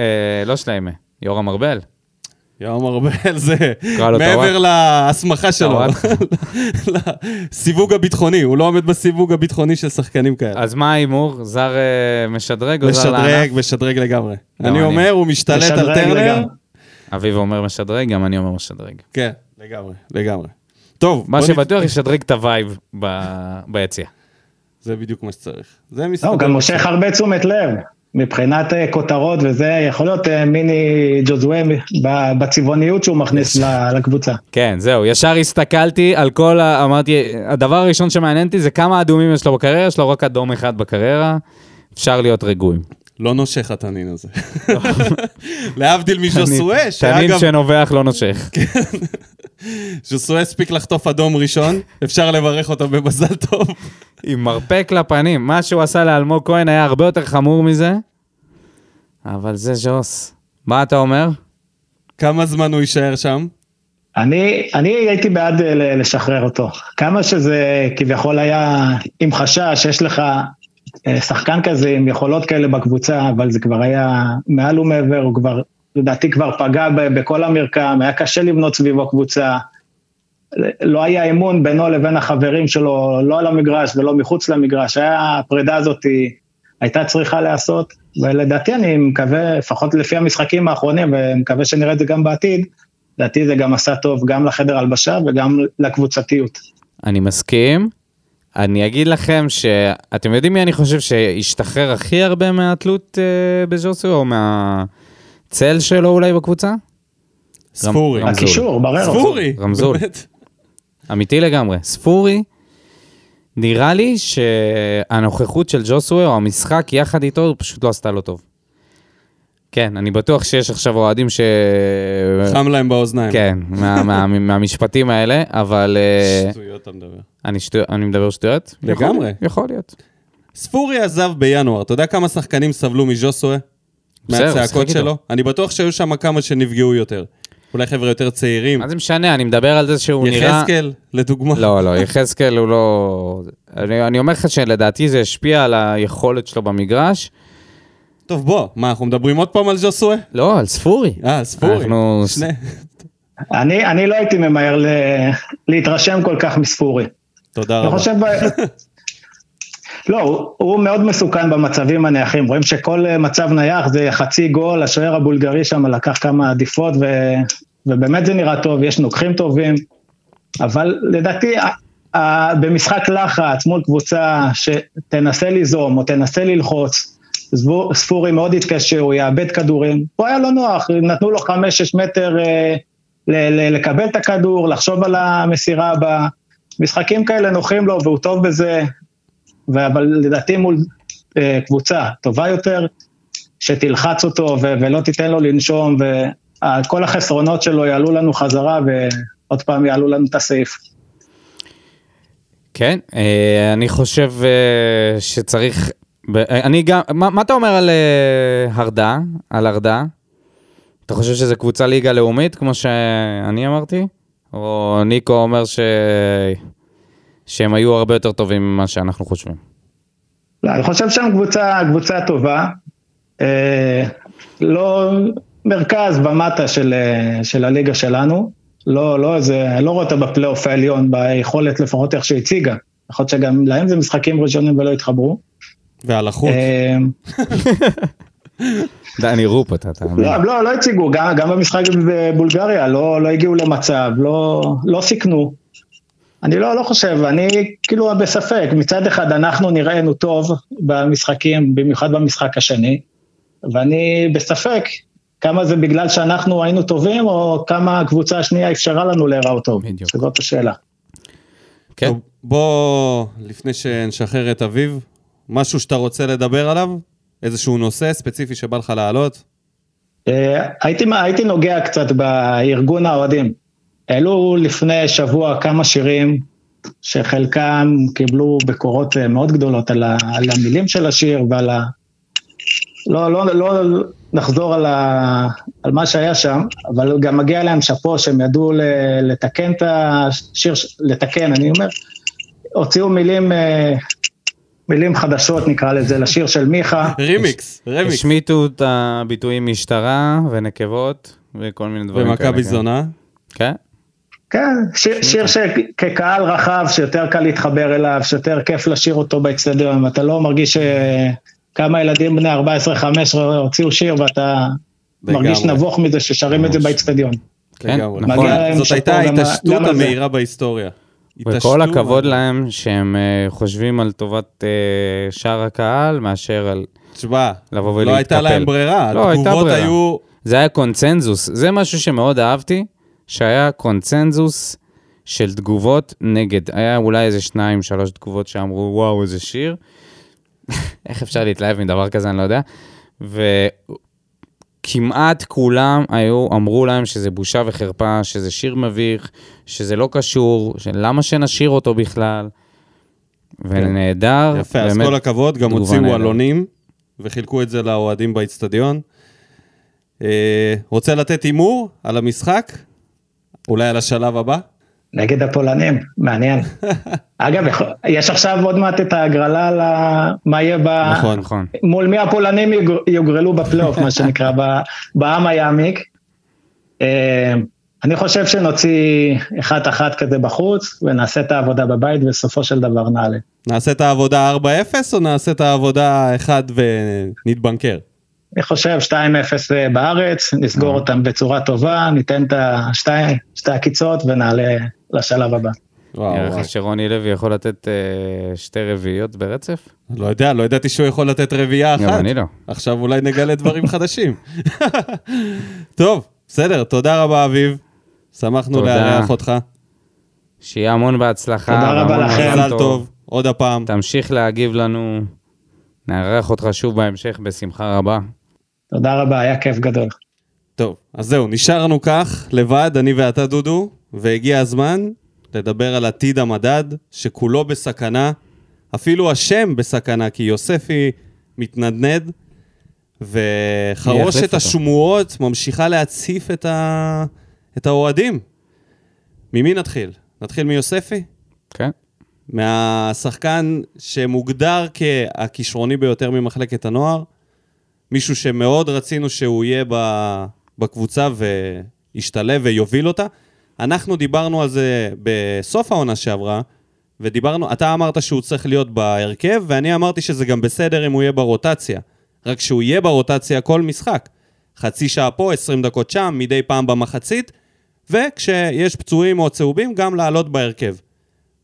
לא שליימה, יורם ארבל. יום ארבל זה מעבר. להסמכה שלו. לסיווג הביטחוני, הוא לא עומד בסיווג הביטחוני של שחקנים כאלה. אז מה ההימור? זר אה, משדרג או זר לענף? משדרג, משדרג לגמרי. אני. אומר, הוא משתלט על טרנר. לגמרי. אביב אומר משדרג, גם אני אומר משדרג. כן, לגמרי, לגמרי. טוב, מה שבטוח ישדרג את ה vibe ביציע. זה בדיוק מה שצריך. זה לא, מסתדר. הוא גם מושך הרבה תשומת לב. מבחינת אה, כותרות וזה, יכול להיות אה, מיני ג'וזווה ב- בצבעוניות שהוא מכניס ל- לקבוצה. כן, זהו, ישר הסתכלתי על כל ה... אמרתי, הדבר הראשון שמעניין אותי זה כמה אדומים יש לו בקריירה, יש לו רק אדום אחד בקריירה, אפשר להיות רגועים. לא נושך התנין הזה. להבדיל מז'וסואה, תנין שאגב, שנובח לא נושך. ז'וסואה הספיק לחטוף אדום ראשון, אפשר לברך אותו במזל טוב. עם מרפק לפנים, מה שהוא עשה לאלמוג כהן היה הרבה יותר חמור מזה, אבל זה ז'וס. מה אתה אומר? כמה זמן הוא יישאר שם? אני, אני הייתי בעד אה, לשחרר אותו. כמה שזה כביכול היה עם חשש, יש לך אה, שחקן כזה עם יכולות כאלה בקבוצה, אבל זה כבר היה מעל ומעבר, הוא כבר, לדעתי כבר פגע בכל המרקם, היה קשה לבנות סביבו קבוצה. לא היה אמון בינו לבין החברים שלו, לא על המגרש ולא מחוץ למגרש, היה, הפרידה הזאת הייתה צריכה להיעשות, ולדעתי אני מקווה, לפחות לפי המשחקים האחרונים, ומקווה שנראה את זה גם בעתיד, לדעתי זה גם עשה טוב גם לחדר הלבשה וגם לקבוצתיות. אני מסכים. אני אגיד לכם שאתם יודעים מי אני חושב שהשתחרר הכי הרבה מהתלות אה, בז'וסו, או מהצל שלו אולי בקבוצה? ספורי. הקישור, ברר. ספורי. רמזול. אמיתי לגמרי. ספורי, נראה לי שהנוכחות של ג'וסווה או המשחק יחד איתו, פשוט לא עשתה לו טוב. כן, אני בטוח שיש עכשיו אוהדים ש... חם להם באוזניים. כן, מה, מה, מהמשפטים האלה, אבל אה, שטויות אתה מדבר. אני, שטו... אני מדבר שטויות? לגמרי. יכול, יכול להיות. ספורי עזב בינואר, אתה יודע כמה שחקנים סבלו מז'וסואה? מהצעקות. שלו? אני בטוח שהיו שם כמה שנפגעו יותר. אולי חבר'ה יותר צעירים. מה זה משנה, אני מדבר על זה שהוא נראה... יחזקאל, לדוגמה. לא, לא, יחזקאל הוא לא... אני, אני אומר לך שלדעתי זה השפיע על היכולת שלו במגרש. טוב, בוא, מה, אנחנו מדברים עוד פעם על ז'וסואה? לא, על ספורי. אה, ספורי. אנחנו- שני. אני, אני לא הייתי ממהר ל, להתרשם כל כך מספורי. תודה אני רבה. חושב... לא, הוא, הוא מאוד מסוכן במצבים הנייחים, רואים שכל אה, מצב נייח זה חצי גול, השוער הבולגרי שם לקח כמה עדיפות ו, ובאמת זה נראה טוב, יש נוקחים טובים, אבל לדעתי במשחק לחץ מול קבוצה שתנסה ליזום או תנסה ללחוץ, ספור- ספורי מאוד יתקשה, הוא יאבד כדורים, פה היה לו נוח, נתנו לו חמש-שש מטר אה, לקבל את הכדור, לחשוב על המסירה הבאה. משחקים כאלה נוחים לו והוא טוב בזה, אבל לדעתי מול אה, קבוצה טובה יותר, שתלחץ אותו ו- ולא תיתן לו לנשום, וכל החסרונות שלו יעלו לנו חזרה ועוד פעם יעלו לנו את הסעיף. כן, אה, אני חושב אה, שצריך... אה, אני גם... מה, מה אתה אומר על אה, הרדה? על הרדה? אתה חושב שזה קבוצה ליגה לאומית, כמו שאני אמרתי? או ניקו אומר ש... שהם היו הרבה יותר טובים ממה שאנחנו חושבים? לא, אני חושב שהם קבוצה, קבוצה טובה, אה, לא מרכז ומטה של, אה, של הליגה שלנו, לא, לא איזה, לא רואה אותה בפלייאוף העליון ביכולת לפחות איך שהציגה, יכול להיות שגם להם זה משחקים ראשונים ולא התחברו. ועל החוץ. אה, דני רופ אתה, אתה מבין? לא, לא, לא הציגו, גם, גם במשחק בבולגריה, לא, לא הגיעו למצב, לא, לא סיכנו. אני לא, לא חושב, אני כאילו בספק, מצד אחד אנחנו נראינו טוב במשחקים, במיוחד במשחק השני, ואני בספק כמה זה בגלל שאנחנו היינו טובים, או כמה הקבוצה השנייה אפשרה לנו להיראות טוב. בדיוק. זאת השאלה. כן. טוב, בוא, לפני שנשחרר את אביב, משהו שאתה רוצה לדבר עליו? איזשהו נושא ספציפי שבא לך לעלות? אה, הייתי, הייתי נוגע קצת בארגון האוהדים. העלו לפני שבוע כמה שירים שחלקם קיבלו ביקורות אה, מאוד גדולות על, ה, על המילים של השיר ועל ה... לא, לא, לא נחזור על, ה, על מה שהיה שם, אבל גם מגיע להם שאפו שהם ידעו ל, לתקן את השיר, לתקן, אני אומר, הוציאו מילים אה, מילים חדשות נקרא לזה, לשיר של מיכה. רימיקס, רימיקס. השמיטו את הביטויים משטרה ונקבות וכל מיני דברים כאלה. ומכבי כן. זונה. כן? כן, שיר, שיר שכקהל רחב, שיותר קל להתחבר אליו, שיותר כיף לשיר אותו באצטדיון, אתה לא מרגיש שכמה ילדים בני 14-15 הוציאו שיר ואתה לגמרי. מרגיש נבוך מזה ששרים את זה באצטדיון. כן, לגמרי. נכון. זאת הייתה גם- ההתעשתות. המהירה בהיסטוריה. וכל הכבוד להם שהם אה, חושבים על טובת אה, שאר הקהל מאשר על... תשמע, לבוא לא הייתה ולהתקפל. להם ברירה, לא, התגובות. היו... זה היה קונצנזוס, זה משהו שמאוד אהבתי, שהיה קונצנזוס של תגובות נגד. היה אולי איזה שניים, שלוש תגובות שאמרו, וואו, איזה שיר. איך אפשר להתלהב מדבר כזה, אני לא יודע. וכמעט כולם היו, אמרו להם שזה בושה וחרפה, שזה שיר מביך, שזה לא קשור, שלמה שנשיר אותו בכלל. ונהדר, יפה, אז כל הכבוד, גם הוציאו. עלונים וחילקו את זה לאוהדים באיצטדיון. אה, רוצה לתת הימור על המשחק? אולי על השלב הבא? נגד הפולנים, מעניין. אגב, יש עכשיו עוד מעט את ההגרלה על מה יהיה ב... נכון. נכון. מול מי הפולנים יוגר- יוגרלו בפלייאוף, מה שנקרא, בעם היעמיק. אה, אני חושב שנוציא אחת-אחת כזה בחוץ, ונעשה את העבודה בבית, ובסופו של דבר נעלה. נעשה את העבודה 4-0 או נעשה את העבודה 1 ונתבנקר? אני חושב 2-0 בארץ, נסגור אותם בצורה טובה, ניתן את השתי שתי עקיצות ונעלה לשלב הבא. וואו, נראה. לך שרוני לוי יכול לתת אה, שתי רביעיות ברצף? לא יודע, לא ידעתי שהוא יכול לתת רביעייה אחת. גם אני לא. עכשיו אולי נגלה דברים חדשים. טוב, בסדר, תודה רבה אביב. שמחנו. לארח אותך. שיהיה המון בהצלחה. תודה רבה לכם. מזל מזל טוב, עוד הפעם. תמשיך להגיב לנו, נארח אותך שוב בהמשך בשמחה רבה. תודה רבה, היה כיף גדול. טוב, אז זהו, נשארנו כך, לבד, אני ואתה דודו, והגיע הזמן לדבר על עתיד המדד, שכולו בסכנה, אפילו השם בסכנה, כי יוספי מתנדנד, וחרושת? השמועות ממשיכה להציף את, ה... את האוהדים. ממי נתחיל? נתחיל מיוספי? כן? מהשחקן שמוגדר כהכישרוני ביותר ממחלקת הנוער, מישהו שמאוד רצינו שהוא יהיה בקבוצה וישתלב ויוביל אותה. אנחנו דיברנו על זה בסוף העונה שעברה, ודיברנו, אתה אמרת שהוא צריך להיות בהרכב, ואני אמרתי שזה גם בסדר אם הוא יהיה ברוטציה. רק שהוא יהיה ברוטציה כל משחק. חצי שעה פה, 20 דקות שם, מדי פעם במחצית, וכשיש פצועים או צהובים, גם לעלות בהרכב.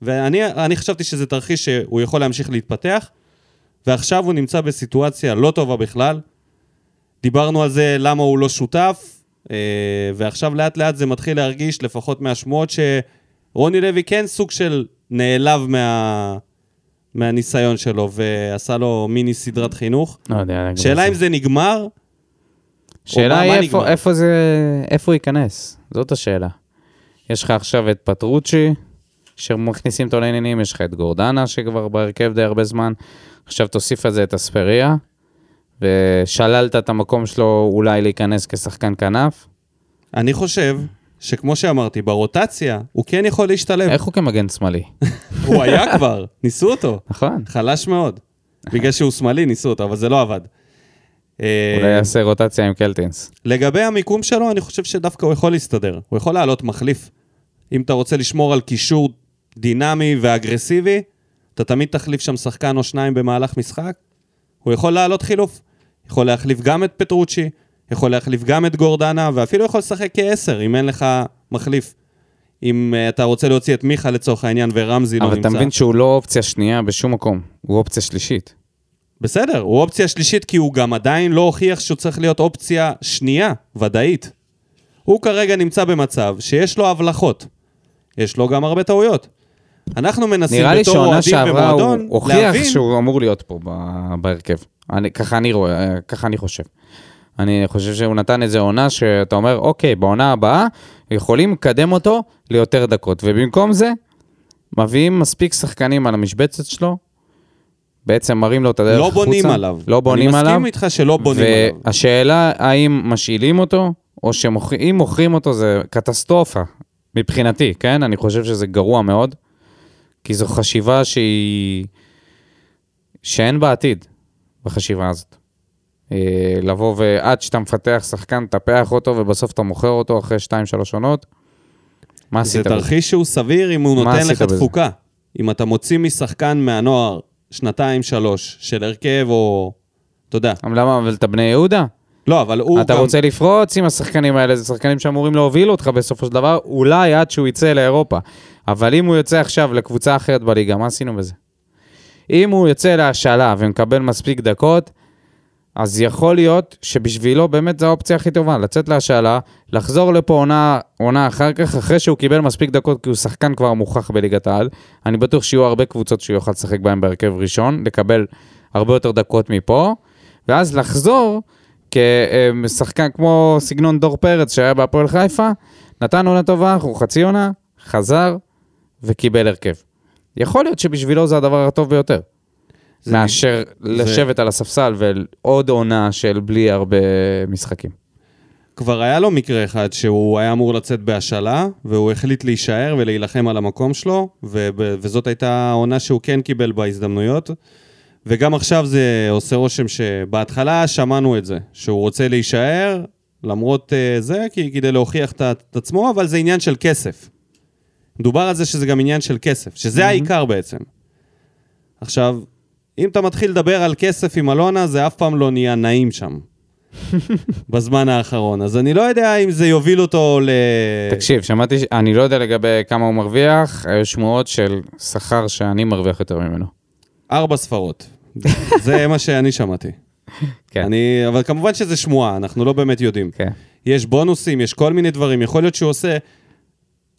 ואני אני חשבתי שזה תרחיש שהוא יכול להמשיך להתפתח, ועכשיו הוא נמצא בסיטואציה לא טובה בכלל. דיברנו על זה למה הוא לא שותף, אה, ועכשיו לאט לאט זה מתחיל להרגיש, לפחות מהשמועות, שרוני לוי כן סוג של נעלב מה... מהניסיון שלו, ועשה לו מיני סדרת חינוך. לא יודע. שאלה זה. אם זה נגמר, שאלה היא איפה? איפה זה, איפה הוא ייכנס? זאת השאלה. יש לך עכשיו את פטרוצ'י, שמכניסים אותו לעניינים, יש לך את גורדנה, שכבר בהרכב די הרבה זמן. עכשיו תוסיף על זה את אספריה, ושללת את המקום שלו אולי להיכנס כשחקן כנף. אני חושב שכמו שאמרתי, ברוטציה הוא כן יכול להשתלב. איך הוא כמגן שמאלי? הוא היה כבר, ניסו אותו. נכון. חלש מאוד. בגלל שהוא שמאלי, ניסו אותו, אבל זה לא עבד. אה, אולי יעשה רוטציה עם קלטינס. לגבי המיקום שלו, אני חושב שדווקא הוא יכול להסתדר. הוא יכול לעלות מחליף. אם אתה רוצה לשמור על קישור דינמי ואגרסיבי, אתה תמיד תחליף שם שחקן או שניים במהלך משחק. הוא יכול לעלות חילוף. יכול להחליף גם את פטרוצ'י, יכול להחליף גם את גורדנה, ואפילו יכול לשחק כעשר, אם אין לך מחליף. אם uh, אתה רוצה להוציא את מיכה לצורך העניין ורמזי לא אבל נמצא. אתה מבין שהוא לא אופציה שנייה בשום מקום, הוא אופציה שלישית. בסדר, הוא אופציה שלישית כי הוא גם עדיין לא הוכיח שהוא צריך להיות אופציה שנייה, ודאית. הוא כרגע נמצא במצב שיש לו הבלחות. יש לו גם הרבה טעויות. אנחנו מנסים נראה לי בתור שעונה אוהדים שעברה הוא הוכיח להבין... שהוא אמור להיות פה בהרכב. אני, ככה אני רואה, ככה אני חושב. אני חושב שהוא נתן איזה עונה שאתה אומר, אוקיי, בעונה הבאה יכולים לקדם אותו ליותר דקות, ובמקום זה, מביאים מספיק שחקנים על המשבצת שלו, בעצם מראים לו את הדרך לא החוצה. בונים עליו. לא בונים אני עליו. מסכים איתך שלא בונים עליו. והשאלה האם משאילים אותו, או שאם מוכרים אותו זה קטסטרופה, מבחינתי, כן? אני חושב שזה גרוע מאוד, כי זו חשיבה שהיא שאין בה עתיד בחשיבה הזאת. אה, לבוא ועד שאתה מפתח שחקן, תטפח אותו, ובסוף אתה מוכר אותו אחרי 2-3 עונות, מה זה עשית בזה? תרחיש שהוא סביר אם הוא נותן לך? תפוקה. אם אתה מוציא משחקן מהנוער שנתיים, שלוש, של הרכב או... אתה יודע. למה, אבל אתה בני יהודה? לא, אבל הוא אתה גם... רוצה לפרוץ עם השחקנים האלה, זה שחקנים שאמורים להוביל אותך בסופו של דבר, אולי עד שהוא יצא לאירופה. אבל אם הוא יוצא עכשיו לקבוצה אחרת בליגה, מה עשינו בזה? אם הוא יוצא להשאלה ומקבל מספיק דקות, אז יכול להיות שבשבילו באמת זו האופציה הכי טובה, לצאת להשאלה, לחזור לפה עונה, עונה אחר כך, אחרי שהוא קיבל מספיק דקות, כי הוא שחקן כבר מוכח בליגת העל. אני בטוח שיהיו הרבה קבוצות שהוא יוכל לשחק בהן בהרכב ראשון, לקבל הרבה יותר דקות מפה, ואז לחזור כשחקן כמו סגנון דור פרץ שהיה בהפועל חיפה, נתן עונה טובה, הוא חצי עונה, חזר וקיבל הרכב. יכול להיות שבשבילו זה הדבר הטוב ביותר. זה- מאשר לשבת על הספסל ועוד עונה של בלי הרבה משחקים. כבר היה לו מקרה אחד שהוא היה אמור לצאת בהשאלה, והוא החליט להישאר ולהילחם על המקום שלו, וב- וזאת הייתה העונה שהוא כן קיבל בהזדמנויות. וגם עכשיו זה עושה רושם שבהתחלה שמענו את זה, שהוא רוצה להישאר, למרות uh, זה, כי, כדי להוכיח את, עצמו, אבל זה עניין של כסף. מדובר על זה שזה גם עניין של כסף, שזה העיקר בעצם. עכשיו, אם אתה מתחיל לדבר על כסף עם אלונה, זה אף פעם לא נהיה נעים שם. בזמן האחרון. אז אני לא יודע אם זה יוביל אותו ל... תקשיב, שמעתי, אני לא יודע לגבי כמה הוא מרוויח, היו שמועות של שכר שאני מרוויח יותר ממנו. ארבע ספרות. זה מה שאני שמעתי. כן. אני... אבל כמובן שזה שמועה, אנחנו לא באמת יודעים. כן. יש בונוסים, יש כל מיני דברים, יכול להיות שהוא עושה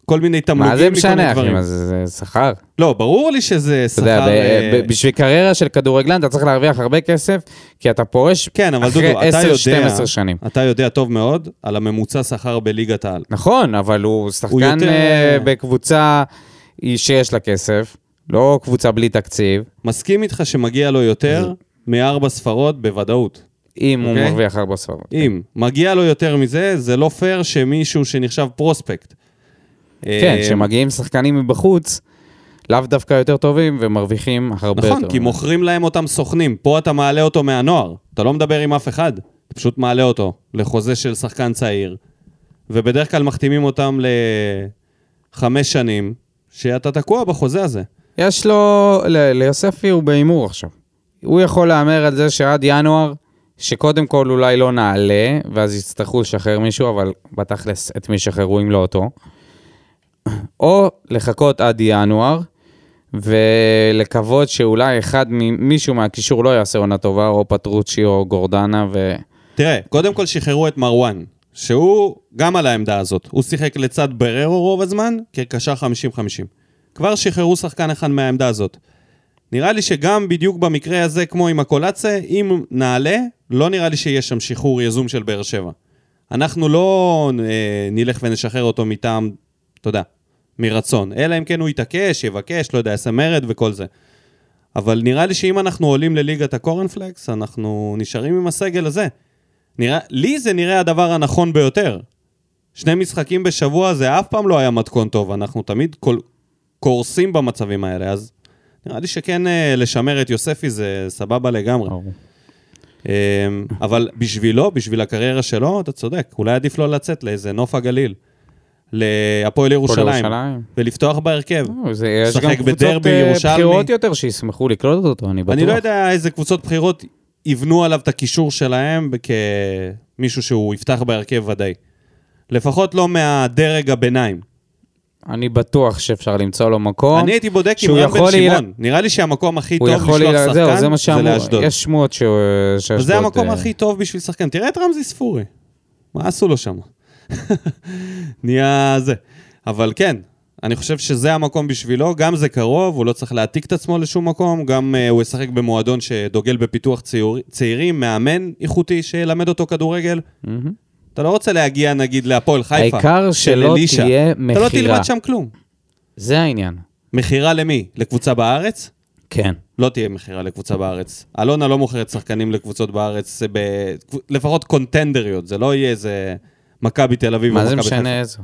כל מיני תמלוגים מה זה מכל מיני משנה, אחי? דברים. מה זה זה שכר? לא, ברור לי שזה אתה יודע, שכר... אה, בשביל קריירה של כדורגלן אתה צריך להרוויח הרבה כסף, כי אתה פורש כן, אבל אחרי דודו, אתה יודע... 10-12 שנים. אתה יודע טוב מאוד על הממוצע שכר בליגת העל. נכון, אבל הוא שחקן יותר- אה, בקבוצה שיש לה כסף, לא קבוצה בלי תקציב, מסכים איתך שמגיע לו יותר מארבע ספרות בוודאות. אם הוא אוקיי. מרוויח ארבע ספרות. אם מגיע לו יותר מזה, זה לא פייר שמישהו שנחשב פרוספקט. כן, אה, כשמגיעים שחקנים מבחוץ, לאו דווקא יותר טובים ומרוויחים הרבה יותר. נכון, כי מוכרים להם אותם סוכנים. פה אתה מעלה אותו מהנוער. אתה לא מדבר עם אף אחד. אתה פשוט מעלה אותו לחוזה של שחקן צעיר, ובדרך כלל מחתימים אותם לחמש שנים, שאתה תקוע בחוזה הזה. יש לו, ליוספי הוא בהימור עכשיו. הוא יכול להמר על זה שעד ינואר, שקודם כל אולי לא נעלה, ואז יצטרכו לשחרר מישהו, אבל בתכלס את מי ישחררו אם לא אותו. או לחכות עד ינואר, ולקוות שאולי אחד, מ- מישהו מהקישור לא יעשה עונה טובה, או פטרוצ'י או גורדנה, ו... תראה, קודם כל שחררו את מרואן, שהוא גם על העמדה הזאת. הוא שיחק לצד בררו רוב הזמן, כקשר 50-50. כבר שחררו שחקן אחד מהעמדה הזאת. נראה לי שגם בדיוק במקרה הזה, כמו עם הקולאצה, אם נעלה, לא נראה לי שיהיה שם שחרור יזום של באר שבע. אנחנו לא אה, נלך ונשחרר אותו מטעם, אתה יודע, מרצון. אלא אם כן הוא יתעקש, יבקש, לא יודע, יעשה מרד וכל זה. אבל נראה לי שאם אנחנו עולים לליגת הקורנפלקס, אנחנו נשארים עם הסגל הזה. נראה, לי זה נראה הדבר הנכון ביותר. שני משחקים בשבוע זה אף פעם לא היה מתכון טוב, אנחנו תמיד כל, קורסים במצבים האלה, אז נראה לי שכן אה, לשמר את יוספי זה סבבה לגמרי. אה, אבל בשבילו, בשביל הקריירה שלו, אתה צודק, אולי עדיף לו לצאת לאיזה נוף הגליל, להפועל ירושלים. ולפי בהרכב. לא, זה, יש גם לשחק קבוצות בדרבי אה, ירושלמי. בכירות יותר שישמחו לקלוט אותו, אני בטוח. אני לא יודע איזה קבוצות בכירות יבנו עליו את הקישור שלהם כמישהו שהוא יפתח בהרכב ודאי. לפחות לא מהדרג הביניים. אני בטוח שאפשר למצוא לו מקום. אני הייתי בודק עם רם בן שמעון. נראה לי שהמקום הכי טוב. לשלוח להילה- זהו, זה שחקן מה זה. לאשדוד. יש שמועות שהוא... שאשדוד... וזה המקום אה, הכי טוב בשביל שחקן. תראה את רמזי ספורי. מה עשו לו שם? נהיה זה. אבל כן, אני חושב שזה המקום בשבילו, גם זה קרוב, הוא לא צריך להעתיק את עצמו לשום מקום, גם uh, הוא ישחק במועדון שדוגל בפיתוח צעיר, צעירים, מאמן איכותי שילמד אותו כדורגל. מהמם. אתה לא רוצה להגיע נגיד להפועל חיפה. העיקר של שלא אלישע. תהיה אתה לא מכירה. תלמד שם כלום. זה העניין. מכירה למי? לקבוצה בארץ? כן. לא תהיה מכירה לקבוצה בארץ. אלונה לא מוכרת שחקנים לקבוצות בארץ, ב... לפחות קונטנדריות, זה לא יהיה איזה מכבי תל אביב או מה זה מכבי משנה חיפה. איזו?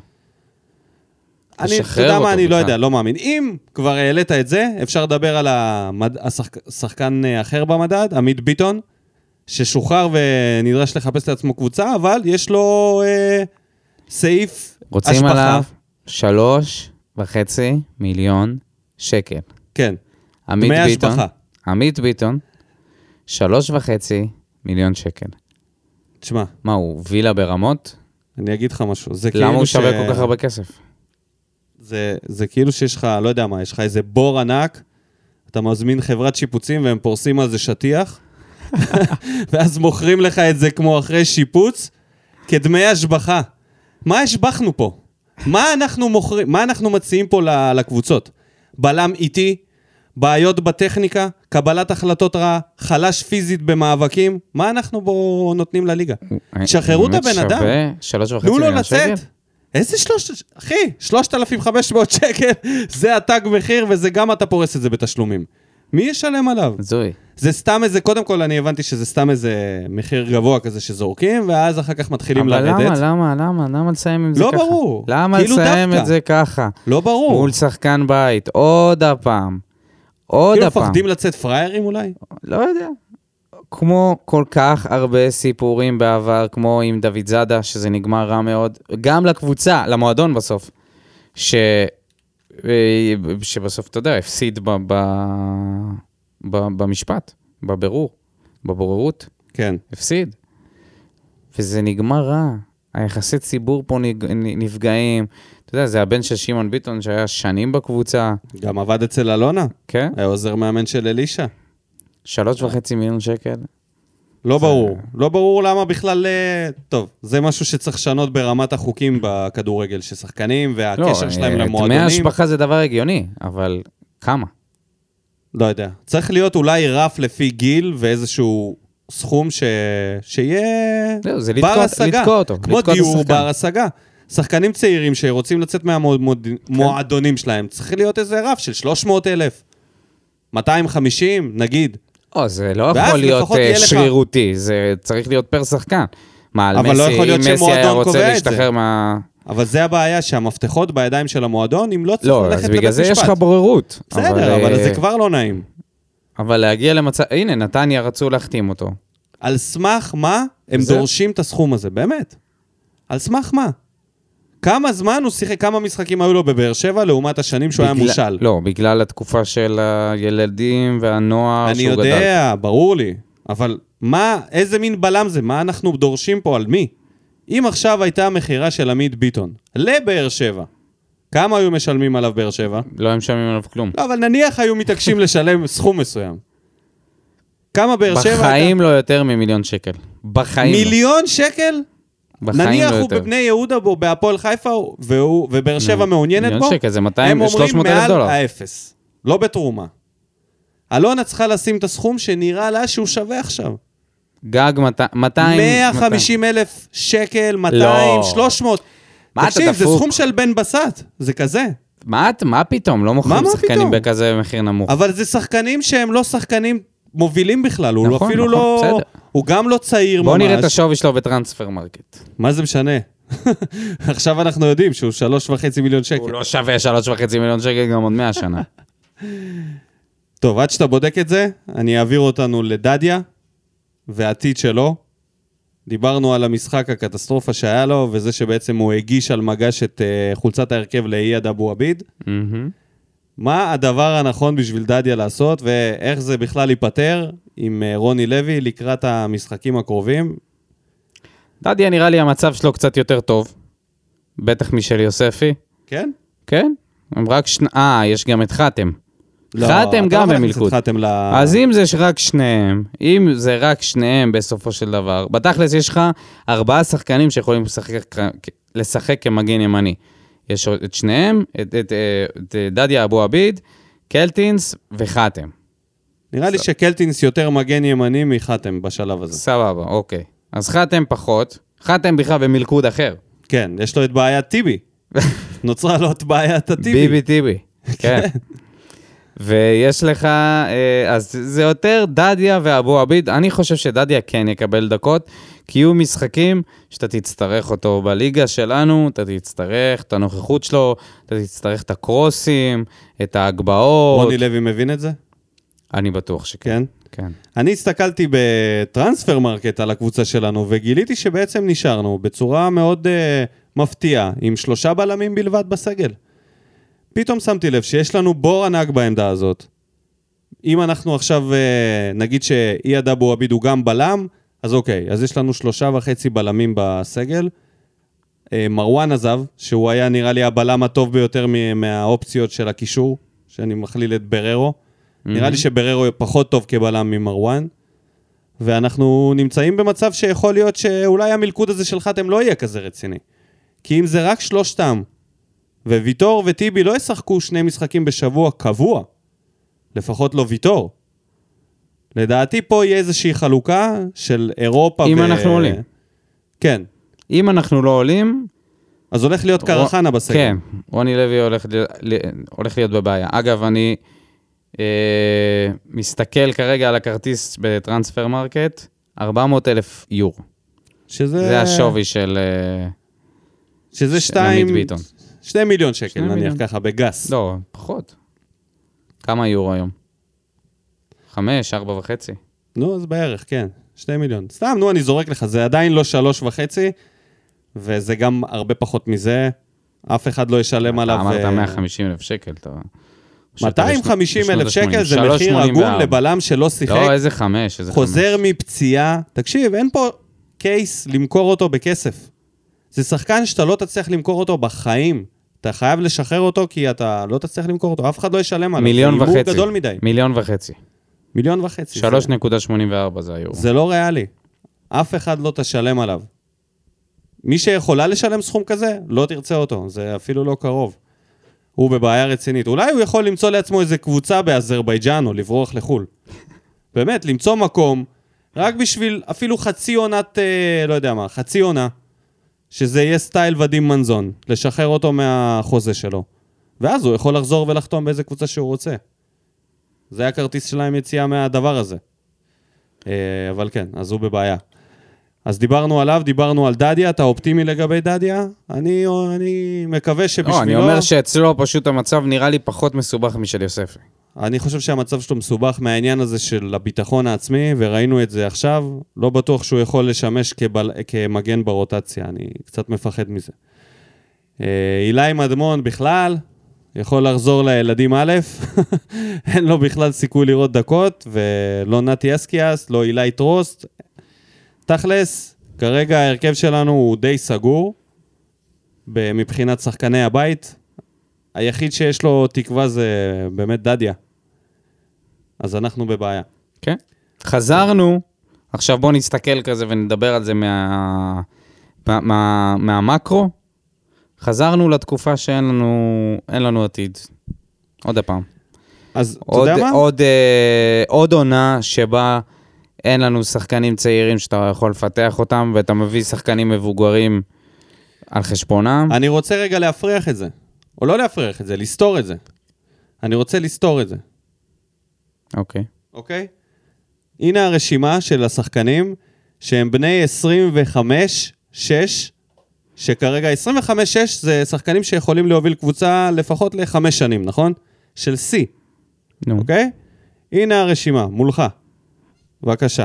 אני, אתה יודע מה, אני לא. יודע, לא מאמין. אם כבר העלית את זה, אפשר לדבר על המד... השחק... שחקן אה, אחר במדד, עמית ביטון, ששוחרר ונדרש לחפש לעצמו קבוצה, אבל יש לו אה, סעיף רוצים השבחה. עליו שלוש וחצי מיליון שקל. כן, עמית דמי ביטון, השבחה. עמית ביטון, שלוש וחצי מיליון שקל. תשמע, מה, הוא וילה ברמות? אני אגיד לך משהו. זה כאילו למה הוא ש- שווה כל כך הרבה כסף? זה, זה כאילו שיש לך, לא יודע מה, יש לך איזה בור ענק, אתה מזמין חברת שיפוצים והם פורסים על זה שטיח, ואז מוכרים לך את זה כמו אחרי שיפוץ, כדמי השבחה. מה השבחנו פה? מה אנחנו מוכרים, מה אנחנו מציעים פה לקבוצות? בלם איטי, בעיות בטכניקה, קבלת החלטות רעה, חלש פיזית במאבקים, מה אנחנו בו נותנים לליגה? שחררו את הבן אדם. שווה שלוש וחצי תנו לו לצאת. איזה שלוש... אחי, 3,500 שקל, זה התג מחיר וזה גם אתה פורס את זה בתשלומים. מי ישלם עליו? הזוי. זה סתם איזה, קודם כל אני הבנתי שזה סתם איזה מחיר גבוה כזה שזורקים, ואז אחר כך מתחילים אבל לרדת. למה, למה, למה, למה לסיים עם זה לא ככה? ברור. למה כאילו לסיים דווקא. את זה ככה? לא ברור. מול שחקן בית, עוד הפעם. עוד כאילו הפעם. מפחדים לצאת פראיירים אולי? לא יודע. כמו כל כך הרבה סיפורים בעבר, כמו עם דוד זאדה, שזה נגמר רע מאוד, גם לקבוצה, למועדון בסוף, ש... אה, שבסוף, אתה יודע, הפסיד ב... ב... במשפט, בבירור, בבוררות, כן. הפסיד. וזה נגמר רע. היחסי ציבור פה. נפגעים. אתה יודע, זה הבן של שמעון ביטון שהיה שנים בקבוצה, גם עבד אצל אלונה, כן? היה עוזר מאמן של אלישע. שלוש וחצי מיליון שקל. לא ברור. לא ברור למה בכלל... אה, טוב, זה משהו שצריך לשנות ברמת החוקים בכדורגל, ששחקנים והקשר שלהם אה, למועדונים. דמי השבחה זה דבר הגיוני, אבל כמה? לא יודע. צריך להיות אולי רף לפי גיל ואיזשהו סכום ש... שיהיה זה בר השגה. לתקוע אותו, כמו לתקוע דיור. בר השגה. שחקנים צעירים שרוצים לצאת מהמועדונים שלהם, צריך להיות איזה רף של 300 אלף, 250, נגיד. או, זה לא יכול להיות אה, יהיה לך- שרירותי, זה צריך להיות פר שחקן. מה, על אבל מסי, לא אם מסי היה רוצה. להשתחרר מה... אבל זה הבעיה, שהמפתחות בידיים של המועדון, אם לא צריך לא, ללכת אז לבית בגלל זה יש משפט. לך בוררות. בסדר, אבל אה, זה כבר לא נעים. אבל להגיע למצב... הנה, נתניה רצו להחתים אותו. על סמך מה הם זה- דורשים את הסכום הזה, באמת. על סמך מה? כמה זמן הוא שיחק, כמה משחקים היו לו בבאר שבע לעומת השנים שהוא היה בגלל- מושל? לא, בגלל התקופה של הילדים והנוער אני שהוא גדל. יודע, ברור לי, אבל מה, איזה מין בלם זה? מה אנחנו דורשים פה על מי? אם עכשיו הייתה מכירה של עמית ביטון לבאר שבע, כמה היו משלמים עליו באר שבע? לא היו משלמים עליו כלום. לא, אבל נניח היו מתעקשים לשלם סכום מסוים. כמה באר שבע? בחיים לא יותר ממיליון שקל. בחיים לא. מיליון שקל? בחיים נניח לא הוא יותר. בבני יהודה או בהפועל חיפה והוא- ובאר שבע מעוניינת מיליון בו, שקל, זה 200 הם אומרים 300 אלף מעל דולר. האפס, לא בתרומה. אלונה צריכה לשים את הסכום שנראה לה שהוא שווה עכשיו. גג 200... 200 150 אלף שקל, 200, לא. 300. מה אתה תקשיב, זה דפוק? סכום של בן בסט, זה כזה. מה, מה פתאום? לא מוכרים שחקנים פתאום? בכזה מחיר נמוך. אבל זה שחקנים שהם לא שחקנים מובילים בכלל, הוא נכון, אפילו נכון, לא... בסדר. הוא גם לא צעיר בוא ממש. נראה את השווי שלו בטרנספר מרקט. מה זה משנה? עכשיו אנחנו יודעים שהוא שלוש וחצי מיליון שקל. הוא לא שווה שלוש וחצי מיליון שקל גם עוד 100 שנה. טוב, עד שאתה בודק את זה, אני אעביר אותנו לדדיה והעתיד שלו. דיברנו על המשחק, הקטסטרופה שהיה לו, וזה שבעצם הוא הגיש על מגש את uh, חולצת ההרכב לאייד אבו עביד. מהמם. מה הדבר הנכון בשביל דדיה לעשות, ואיך זה בכלל ייפתר עם uh, רוני לוי לקראת המשחקים הקרובים? דדיה נראה לי המצב שלו קצת יותר טוב. בטח משל יוספי. כן? כן? הם רק שני... אה, יש גם את חתם. לא, חתם גם לא יכול במלכוד. ל... אז אם זה רק שניהם, אם זה רק שניהם בסופו של דבר, בתכלס יש לך ארבעה שחקנים שיכולים לשחק, לשחק כמגן ימני. יש את שניהם, את, את, את, את דדיה אבו עביד, קלטינס וחתם. נראה לי שקלטינס יותר מגן ימני מחתם בשלב הזה. סבבה, אוקיי. אז חתם פחות, חתם בכלל במלכוד אחר. כן, יש לו את בעיית טיבי. נוצרה לו את בעיית הטיבי. ביבי טיבי, כן. ויש לך, אה, אז זה יותר דדיה ואבו עביד, אני חושב שדדיה כן יקבל דקות, כי יהיו משחקים שאתה תצטרך אותו בליגה שלנו, אתה תצטרך את הנוכחות שלו, אתה תצטרך את הקרוסים, את ההגבהות. רוני לוי מבין את זה? אני בטוח שכן. כן. כן. אני הסתכלתי בטרנספר מרקט על הקבוצה שלנו, וגיליתי שבעצם נשארנו בצורה מאוד אה, מפתיעה, עם שלושה בלמים בלבד בסגל. פתאום שמתי לב שיש לנו בור ענק בעמדה הזאת. אם אנחנו עכשיו, אה, נגיד שאייד אבו עביד הוא גם בלם, אז אוקיי, אז יש לנו שלושה וחצי בלמים בסגל. אה, מרואן עזב, שהוא היה נראה לי הבלם הטוב ביותר מהאופציות של הקישור, שאני מכליל את בררו. נראה לי שבררו פחות טוב כבלם ממרואן, ואנחנו נמצאים במצב שיכול להיות שאולי המלכוד הזה של חתם לא יהיה כזה רציני. כי אם זה רק שלושתם, וויטור וטיבי לא ישחקו שני משחקים בשבוע קבוע, לפחות לא ויטור. לדעתי פה יהיה איזושהי חלוקה של אירופה אם אנחנו עולים. כן. אם אנחנו לא עולים, אז הולך להיות קרחנה בסגל. כן, רוני לוי הולך, ל- הולך להיות בבעיה. אגב, אני אה, מסתכל כרגע על הכרטיס בטרנספר מרקט, 400 אלף יורו. שזה... זה השווי של... אה, שזה של שתיים... עמית ביטון. שני מיליון שקל, שני נניח מיליון. ככה, בגס. לא, פחות. כמה יורו היום? חמש, ארבע וחצי. נו, אז בערך, כן. שני מיליון. סתם, נו, אני זורק לך, זה עדיין לא שלוש וחצי, וזה גם הרבה פחות מזה. אף אחד לא ישלם אתה עליו... אמרת אה, 150 אלף שקל, אתה... 250 בשנות אלף שקל זה. מחיר 3.84. הגון לבלם שלא שיחק, לא, איזה חמש, איזה חמש. חוזר מפציעה. תקשיב, אין פה קייס למכור אותו בכסף. זה שחקן שאתה לא תצליח למכור אותו בחיים. אתה חייב לשחרר אותו כי אתה לא תצליח למכור אותו, אף אחד לא ישלם עליו. מיליון זה הימור וחצי. גדול מדי. מיליון וחצי. מיליון וחצי. זה- 3.84 זה היורו. זה לא ריאלי. אף אחד לא תשלם עליו. מי שיכולה לשלם סכום כזה, לא תרצה אותו, זה אפילו לא קרוב. הוא בבעיה רצינית. אולי הוא יכול למצוא לעצמו איזה קבוצה באזרבייג'אן או לברוח לחו"ל. באמת, למצוא מקום, רק בשביל אפילו חצי עונת, אה, לא יודע מה, חצי עונה, שזה יהיה סטייל ודים מנזון, לשחרר אותו מהחוזה שלו. ואז הוא יכול לחזור ולחתום באיזה קבוצה שהוא רוצה. זה הכרטיס שלהם יציאה מהדבר הזה. אה, אבל כן, אז הוא בבעיה. אז דיברנו עליו, דיברנו על דדיה, אתה אופטימי לגבי דדיה? אני, אני מקווה שבשבילו... לא, אני אומר שאצלו פשוט המצב נראה לי פחות מסובך משל יוספי. אני חושב שהמצב שלו מסובך מהעניין הזה של הביטחון העצמי, וראינו את זה עכשיו. לא בטוח שהוא יכול לשמש כבל... כמגן ברוטציה, אני קצת מפחד מזה. אה, אילי מדמון בכלל, יכול לחזור לילדים א', אין לו בכלל סיכוי לראות דקות, ולא נתי אסקיאס, לא אילי טרוסט. תכלס, כרגע ההרכב שלנו הוא די סגור, מבחינת שחקני הבית. היחיד שיש לו תקווה זה באמת דדיה. אז אנחנו בבעיה. כן. חזרנו, עכשיו בואו נסתכל כזה ונדבר על זה מה... מה, מה, מהמקרו. חזרנו לתקופה שאין לנו, לנו עתיד. עוד הפעם. אז אתה עוד, יודע מה? עוד, אה, עוד עונה שבה אין לנו שחקנים צעירים שאתה יכול לפתח אותם, ואתה מביא שחקנים מבוגרים על חשבונם. אני רוצה רגע להפריח את זה. או לא להפריח את זה, לסתור את זה. אני רוצה לסתור את זה, אוקיי. אוקיי? הנה הרשימה של השחקנים שהם בני 25-6, שכרגע 25-6 זה שחקנים שיכולים להוביל קבוצה לפחות לחמש שנים, נכון? של שיא. נו. אוקיי? הנה הרשימה, מולך. בבקשה.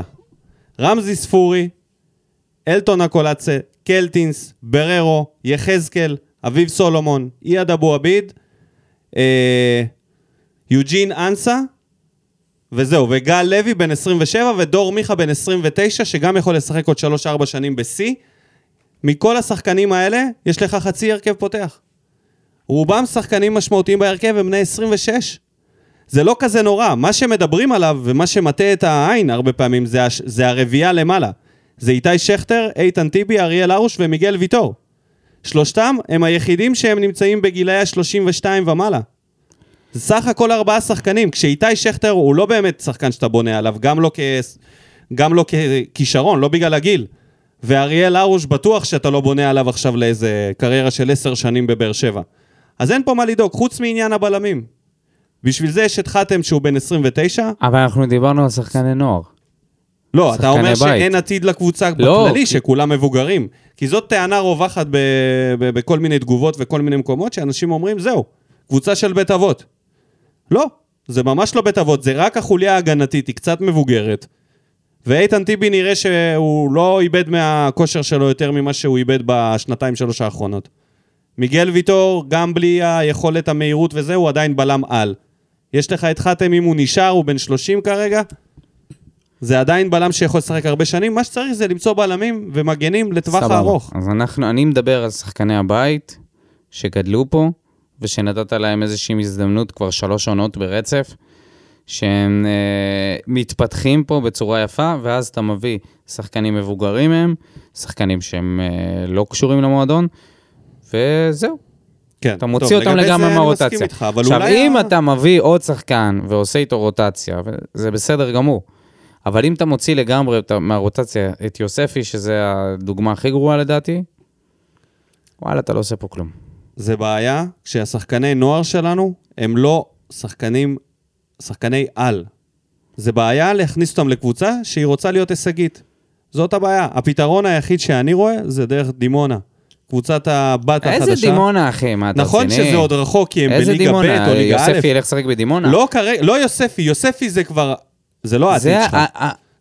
רמזי ספורי, אלטון אקולצה, קלטינס, בררו, יחזקאל, אביב סולומון, אייד אבו עביד, אה, יוג'ין אנסה, וזהו, וגל לוי בן 27 ודור מיכה בן 29, שגם יכול לשחק עוד 3-4 שנים בשיא. מכל השחקנים האלה, יש לך חצי הרכב פותח. רובם שחקנים משמעותיים בהרכב הם בני 26. זה לא כזה נורא, מה שמדברים עליו ומה שמטה את העין הרבה פעמים זה, הש... זה הרביעייה למעלה. זה איתי שכטר, איתן טיבי, אריאל הרוש ומיגל ויטור. שלושתם הם היחידים שהם נמצאים בגילאי ה-32 ומעלה. זה סך הכל ארבעה שחקנים, כשאיתי שכטר הוא לא באמת שחקן שאתה בונה עליו, גם לא, כ... גם לא ככישרון, לא בגלל הגיל. ואריאל הרוש בטוח שאתה לא בונה עליו עכשיו לאיזה קריירה של עשר שנים בבאר שבע. אז אין פה מה לדאוג, חוץ מעניין הבלמים. בשביל זה יש את חתם שהוא בן 29, אבל אנחנו דיברנו על שחקני נוער. לא, אתה אומר בית. שאין עתיד לקבוצה לא, בכללי, כי- שכולם מבוגרים. כי זאת טענה רווחת ב- ב- בכל מיני תגובות וכל מיני מקומות, שאנשים אומרים, זהו, קבוצה של בית אבות. לא, זה ממש לא בית אבות, זה רק החוליה ההגנתית, היא קצת מבוגרת. ואיתן טיבי נראה שהוא לא איבד מהכושר שלו יותר ממה שהוא איבד בשנתיים שלוש האחרונות. מיגל ויטור, גם בלי היכולת המהירות וזה, הוא עדיין בלם על. יש לך את חתם אם הוא נשאר, הוא בן 30 כרגע. זה עדיין בלם שיכול לשחק הרבה שנים, מה שצריך זה למצוא בלמים ומגנים לטווח סבבה. הארוך. אז אנחנו, אני מדבר על שחקני הבית שגדלו פה, ושנתת להם איזושהי הזדמנות כבר שלוש עונות ברצף, שהם אה, מתפתחים פה בצורה יפה, ואז אתה מביא שחקנים מבוגרים מהם, שחקנים שהם אה, לא קשורים למועדון, וזהו. כן, אתה מוציא אותם לגמרי מהרוטציה. עכשיו. אם ה- אתה מביא עוד שחקן ועושה איתו רוטציה, זה בסדר גמור. אבל אם אתה מוציא לגמרי מהרוטציה את יוספי, שזה הדוגמה הכי גרועה לדעתי, וואלה, אתה לא עושה פה כלום. זה בעיה כשהשחקני נוער שלנו הם לא שחקנים, שחקני על. זה בעיה להכניס אותם לקבוצה שהיא רוצה להיות הישגית. זאת הבעיה. הפתרון היחיד שאני רואה זה דרך דימונה. קבוצת הבת החדשה. איזה דימונה, אחי? מה, אתה נכון רציני? שזה עוד רחוק, כי הם איזה בליגה דימונה? ב' או ליגה א'. יוספי ילך לשחק בדימונה? לא כרגע, לא יוספי, יוספי זה כבר, זה לא העתיד זה שלך.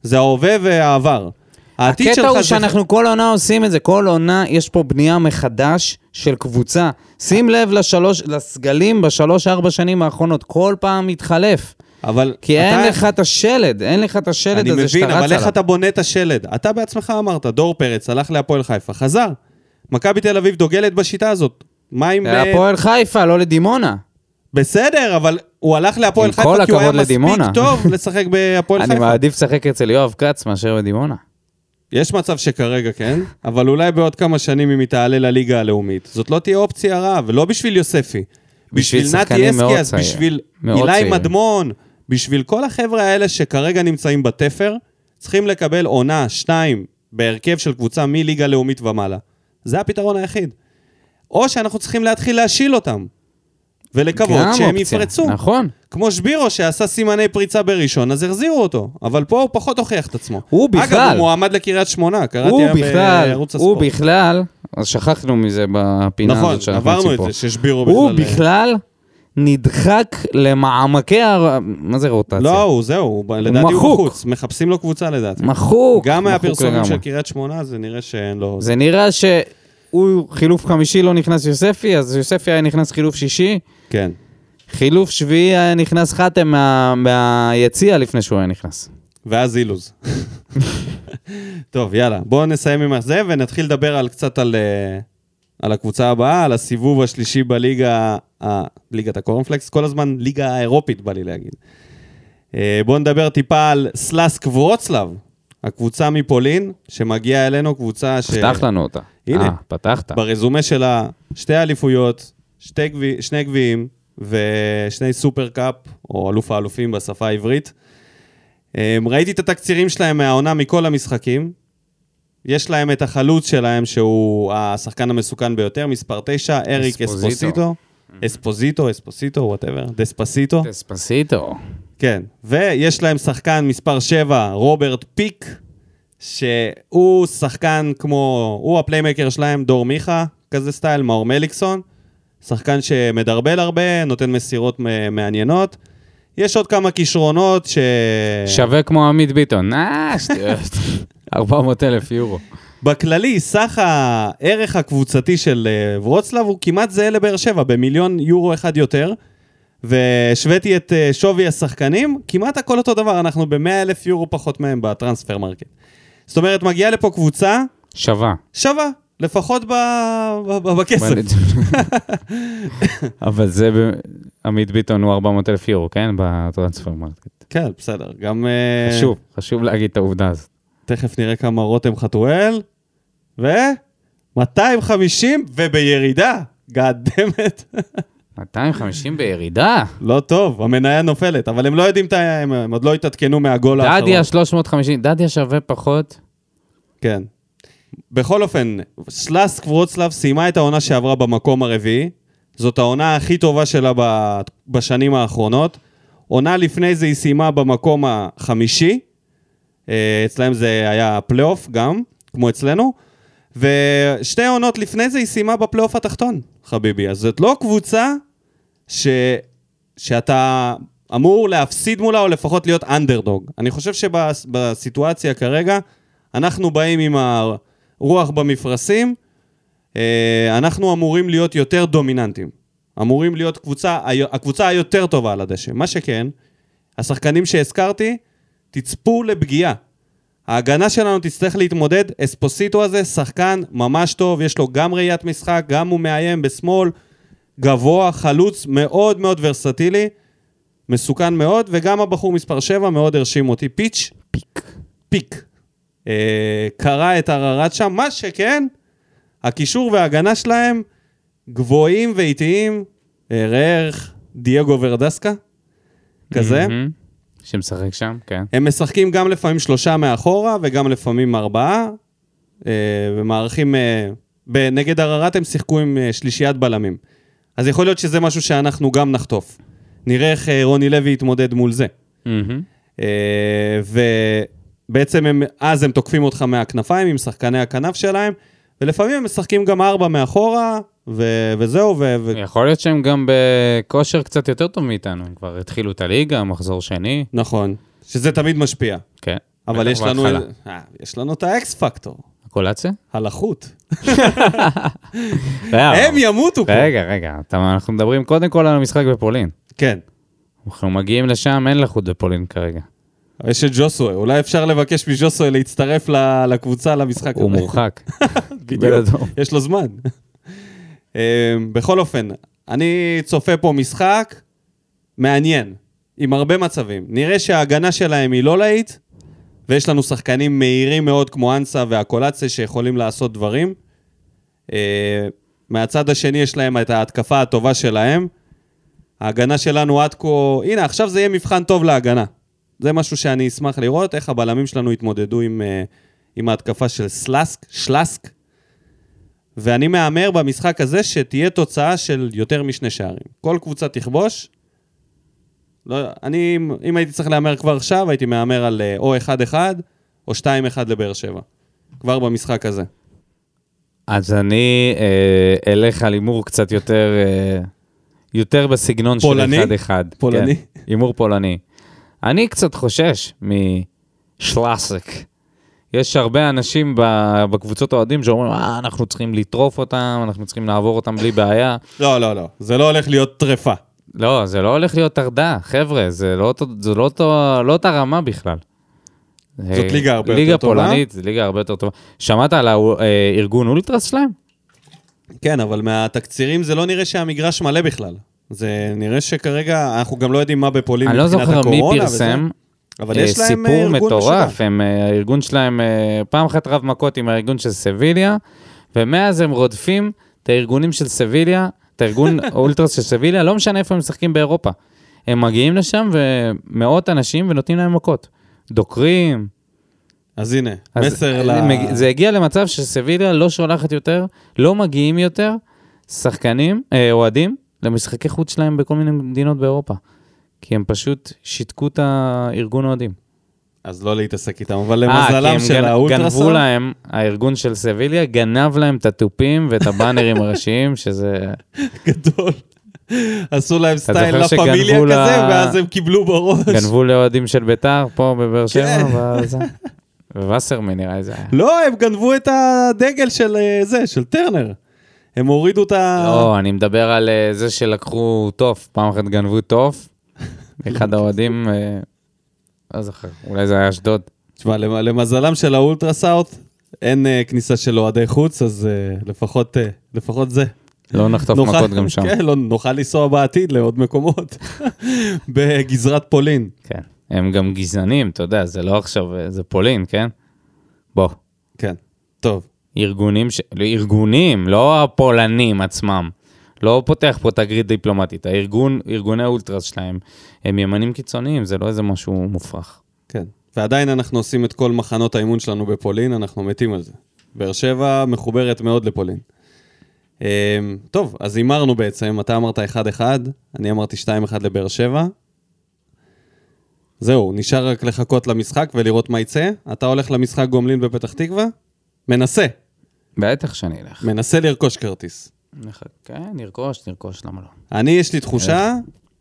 זה ההווה והעבר. העתיד שלך הקטע הוא זה... שאנחנו כל עונה עושים את זה, כל עונה יש פה בנייה מחדש של קבוצה. שים לב לשלוש, לסגלים בשלוש-ארבע שנים האחרונות, כל פעם מתחלף. אבל כי אין אתה- לך את השלד, אין לך את השלד אני הזה שאתה מבין, רץ אבל איך עליו. אתה בונה את השלד? אתה בעצמך אמרת, דור פרץ הלך להפועל חיפה, חזר. מכבי תל אביב דוגלת בשיטה הזאת. מה. ב- להפועל חיפה, לא לדימונה. בסדר, אבל הוא הלך להפועל חיפה כי הוא היה לדימונה. מספיק טוב לשחק בהפועל אני חיפה. מעדיף לשחק אצל יואב כץ מאשר בדימונה. יש מצב שכרגע כן, אבל אולי בעוד כמה שנים אם היא תעלה לליגה הלאומית. זאת לא תהיה אופציה רעה, ולא בשביל יוספי. בשביל בשביל נתי אסקי, אז. בשביל אילי. מדמון, בשביל כל החבר'ה האלה שכרגע נמצאים בתפר, צריכים לקבל עונה, שתיים, בהרכב של קבוצה מליגה לאומית ומעלה. זה הפתרון היחיד. או שאנחנו צריכים להתחיל להשיל אותם, ולקוות שהם אופציה. יפרצו. נכון. כמו שבירו שעשה סימני פריצה בראשון, אז החזירו אותו. אבל פה הוא פחות הוכיח את עצמו. הוא אגב, בכלל- הוא מועמד לקריית שמונה, קראתי הוא היום בכלל, בערוץ הוא הספורט. בכלל, אז שכחנו מזה בפינה נכון, הזאת שאנחנו עברנו יוצאים את. זה, ששבירו בכלל... הוא בכלל נדחק למעמקי הר... מה זה רוטציה? לא, הוא זהו, הוא- לדעתי הוא מחוק. בחוץ. מחפשים לו קבוצה לדעתי. מחוק. גם מחוק מהפרסומים. של קריית שמונה, זה נראה שאין לו... זה נראה שהוא חילוף חמישי לא נכנס יוספי, אז יוספי היה נכנס חילוף שישי, כן. חילוף שביעי היה נכנס חתם מה... מהיציע לפני שהוא היה נכנס. ואז אילוז. טוב, יאללה, בואו נסיים עם זה ונתחיל לדבר על קצת על, אה, על הקבוצה הבאה, על הסיבוב השלישי בליגה, ה- ליגת הקורנפלקס, כל הזמן ליגה האירופית בא לי להגיד. אה, בואו נדבר טיפה על שלונסק ורוצלב, הקבוצה מפולין, שמגיעה אלינו, קבוצה ש... פתח לנו אותה. הנה. אה, פתחת. ברזומה שלה שתי אליפויות, שתי גביע, שני גביעים ושני סופר קאפ, או אלוף האלופים בשפה העברית. אמ, ראיתי את התקצירים שלהם מהעונה מכל המשחקים. יש להם את החלוץ שלהם, שהוא השחקן המסוכן ביותר, מספר 9, אריק אספוזיטו. אספוזיטו, אספוסיטו, whatever, דספסיטו. דספסיטו. כן, ויש להם שחקן מספר 7, רוברט פיק, שהוא שחקן כמו, הוא ה playmaker שלהם, דור מיכה, כזה style, מאור מליקסון, שחקן שמדרבל הרבה, נותן מסירות מעניינות. יש עוד כמה כישרונות ש... שווה כמו עמית ביטון. אה, שטויות. 400 אלף יורו. בכללי, סך הערך הקבוצתי של אה, ורוצלב הוא כמעט זהה לבאר שבע, במיליון יורו אחד יותר. והשוויתי את אה, שווי השחקנים, כמעט הכל אותו דבר, אנחנו ב-100 אלף יורו פחות מהם בטרנספר מרקט. זאת אומרת, מגיעה לפה קבוצה שווה. שווה, לפחות ב- ב- ב- בכסף. אבל זה, ב- עמית ביטון הוא 400 אלף יורו, כן? בטרנספר מרקט. כן, בסדר, גם... אה, חשוב, חשוב להגיד את העובדה הזאת. תכף נראה כמה רותם חתואל, ו... 250 ובירידה, God damn. 250 בירידה. לא טוב, המניה נופלת, אבל הם לא יודעים, הם, הם עוד לא התעדכנו מהגול האחרון. דדיה 350, דדיה שווה פחות. כן. בכל אופן, שלונסק ורוצלב סיימה את העונה שעברה במקום הרביעי. זאת העונה הכי טובה שלה בשנים האחרונות. עונה לפני זה היא סיימה במקום החמישי. אה, אצלהם זה היה פלייאוף גם, כמו אצלנו. ושתי עונות לפני זה היא סיימה בפלייאוף התחתון, חביבי. אז זאת לא קבוצה ש... שאתה אמור להפסיד מולה, או לפחות להיות אנדרדוג. אני חושב שבסיטואציה כרגע, אנחנו באים עם הרוח במפרשים, אה, אנחנו אמורים להיות יותר דומיננטים. אמורים להיות קבוצה, הקבוצה היותר טובה על הדשא. מה שכן, השחקנים שהזכרתי, תצפו לפגיעה. ההגנה שלנו תצטרך להתמודד, אספוסיטו הזה, שחקן ממש טוב, יש לו גם ראיית משחק, גם הוא מאיים בשמאל, גבוה, חלוץ, מאוד מאוד ורסטילי, מסוכן מאוד, וגם הבחור מספר 7 מאוד הרשים אותי. פיץ', פיק, פיק. אה, קרא את הררת שם, מה שכן, הקישור וההגנה שלהם גבוהים ואיטיים, אה, ראה ערך דייגו ורדסקה, כזה. מהמם. שמשחק שם, כן. הם משחקים גם לפעמים שלושה מאחורה וגם לפעמים ארבעה, אה, ומערכים... אה, נגד הררת הם שיחקו עם אה, שלישיית בלמים. אז יכול להיות שזה משהו שאנחנו גם נחטוף. נראה איך אה, רוני לוי יתמודד מול זה. אה, ובעצם הם, אז הם תוקפים אותך מהכנפיים עם שחקני הכנף שלהם, ולפעמים הם משחקים גם ארבע מאחורה, ו- וזהו, ו- ו- יכול להיות שהם גם בכושר קצת יותר טוב מאיתנו, הם כבר התחילו את הליגה, מחזור שני, נכון, שזה תמיד משפיע. כן. אבל יש לנו. אה, יש לנו את האקס פקטור, הקולציה? הלחות. הם ימותו פה. רגע, רגע, אנחנו מדברים קודם כל על המשחק בפולין. כן. אנחנו מגיעים לשם, אין לחות בפולין כרגע. יש את ג'וסווה, אולי אפשר לבקש מג'וסווה להצטרף לקבוצה למשחק הוא הזה. מורחק. בדיוק. יש לו זמן. אה, בכל אופן, אני צופה פה משחק מעניין, עם הרבה מצבים. נראה שההגנה שלהם היא לא להיט, ויש לנו שחקנים מהירים מאוד כמו אנסה והקולציה שיכולים לעשות דברים. אה, מהצד השני יש להם את ההתקפה הטובה שלהם. ההגנה שלנו עד כה, הנה, עכשיו זה יהיה מבחן טוב להגנה. זה משהו שאני אשמח לראות, איך הבלמים שלנו יתמודדו עם, אה, עם ההתקפה של סלאסק, שלאסק. ואני מהמר במשחק הזה שתהיה תוצאה של יותר משני שערים. כל קבוצה תכבוש. לא, אני, אם הייתי צריך להמר כבר עכשיו, הייתי מהמר על אה, או 1-1 או 2-1 לבאר שבע. כבר במשחק הזה. אז אני אה, אלך על הימור קצת יותר, אה, יותר בסגנון פולני? של אחד-אחד. פולני? כן, הימור פולני. אני קצת חושש משלאסק. יש הרבה אנשים בקבוצות האוהדים שאומרים, אה, אנחנו צריכים לטרוף אותם, אנחנו צריכים לעבור אותם בלי בעיה. לא, לא, לא. זה לא הולך להיות טרפה. לא, זה לא הולך להיות טרדה, חבר'ה, זה לא, זה לא, אותו- לא אותה רמה בכלל. זאת ליגה הרבה ליגה יותר טובה? פולנית, זה ליגה הרבה יותר טובה. שמעת על הארגון אולטרס שלהם? כן, אבל מהתקצירים זה לא נראה שהמגרש מלא בכלל. זה נראה שכרגע, אנחנו גם לא יודעים מה בפולין אני לא מבחינת זוכר מי הקורונה וזה. פרסם, אבל אה, יש להם אה, סיפור ארגון מטורף. הם, אה, הארגון שלהם, אה, פעם אחת רב מכות עם הארגון של סביליה, ומאז הם רודפים את הארגונים של סביליה, את הארגון אולטרס של סביליה, לא משנה איפה הם משחקים באירופה. הם מגיעים לשם ומאות אנשים ונותנים להם מכות. דוקרים. אז הנה, אז מסר ל... זה הגיע למצב שסביליה לא שולחת יותר, לא מגיעים יותר שחקנים, אה, אוהדים, למשחקי חוץ שלהם בכל מיני מדינות באירופה. כי הם פשוט שיתקו את הארגון אוהדים. אז לא להתעסק איתם, אבל אה, למזלם של גנ- גנבו האולטרסאונד, להם, הארגון של סביליה גנב להם את התופים ואת הבאנרים הראשיים, שזה... גדול. עשו להם סטייל לה פמיליה כזה, ואז הם קיבלו בראש. גנבו לאוהדים של ביתר פה בבאר שבע, כן. וזה... ווסרמן נראה לי זה היה. לא, הם גנבו את הדגל של אה, זה, של טרנר. הם הורידו את ה... לא, אני מדבר על אה, זה שלקחו תוף, פעם אחת גנבו תוף, אחד האוהדים, לא זוכר, אולי זה היה אשדוד. תשמע, למ- למזלם של האולטרסאוט, אין אה, כניסה של אוהדי חוץ, אז אה, לפחות, אה, לפחות זה. לא נחטוף נוכל- מכות גם שם. כן, לא, נוכל לנסוע בעתיד לעוד מקומות. בגזרת פולין. כן. הם גם גזענים, אתה יודע, זה לא עכשיו, זה פולין, כן? בוא. כן, טוב. ארגונים, ש... ארגונים, לא הפולנים עצמם. לא פותח פה תגרית דיפלומטית. הארגון, ארגוני האולטרס שלהם, הם ימנים קיצוניים, זה לא איזה משהו מופרך. כן. ועדיין אנחנו עושים את כל מחנות האימון שלנו בפולין, אנחנו מתים על זה. באר שבע מחוברת מאוד לפולין. אמ, טוב, אז הימרנו בעצם, אתה אמרת 1-1, אני אמרתי 2-1 לבאר שבע. זהו, נשאר רק לחכות למשחק ולראות מה יצא. אתה הולך למשחק גומלין בפתח תקווה? מנסה, בטח שאני אלך. מנסה לרכוש כרטיס. כן, נרכוש, נרכוש, למה לא? אני, יש לי תחושה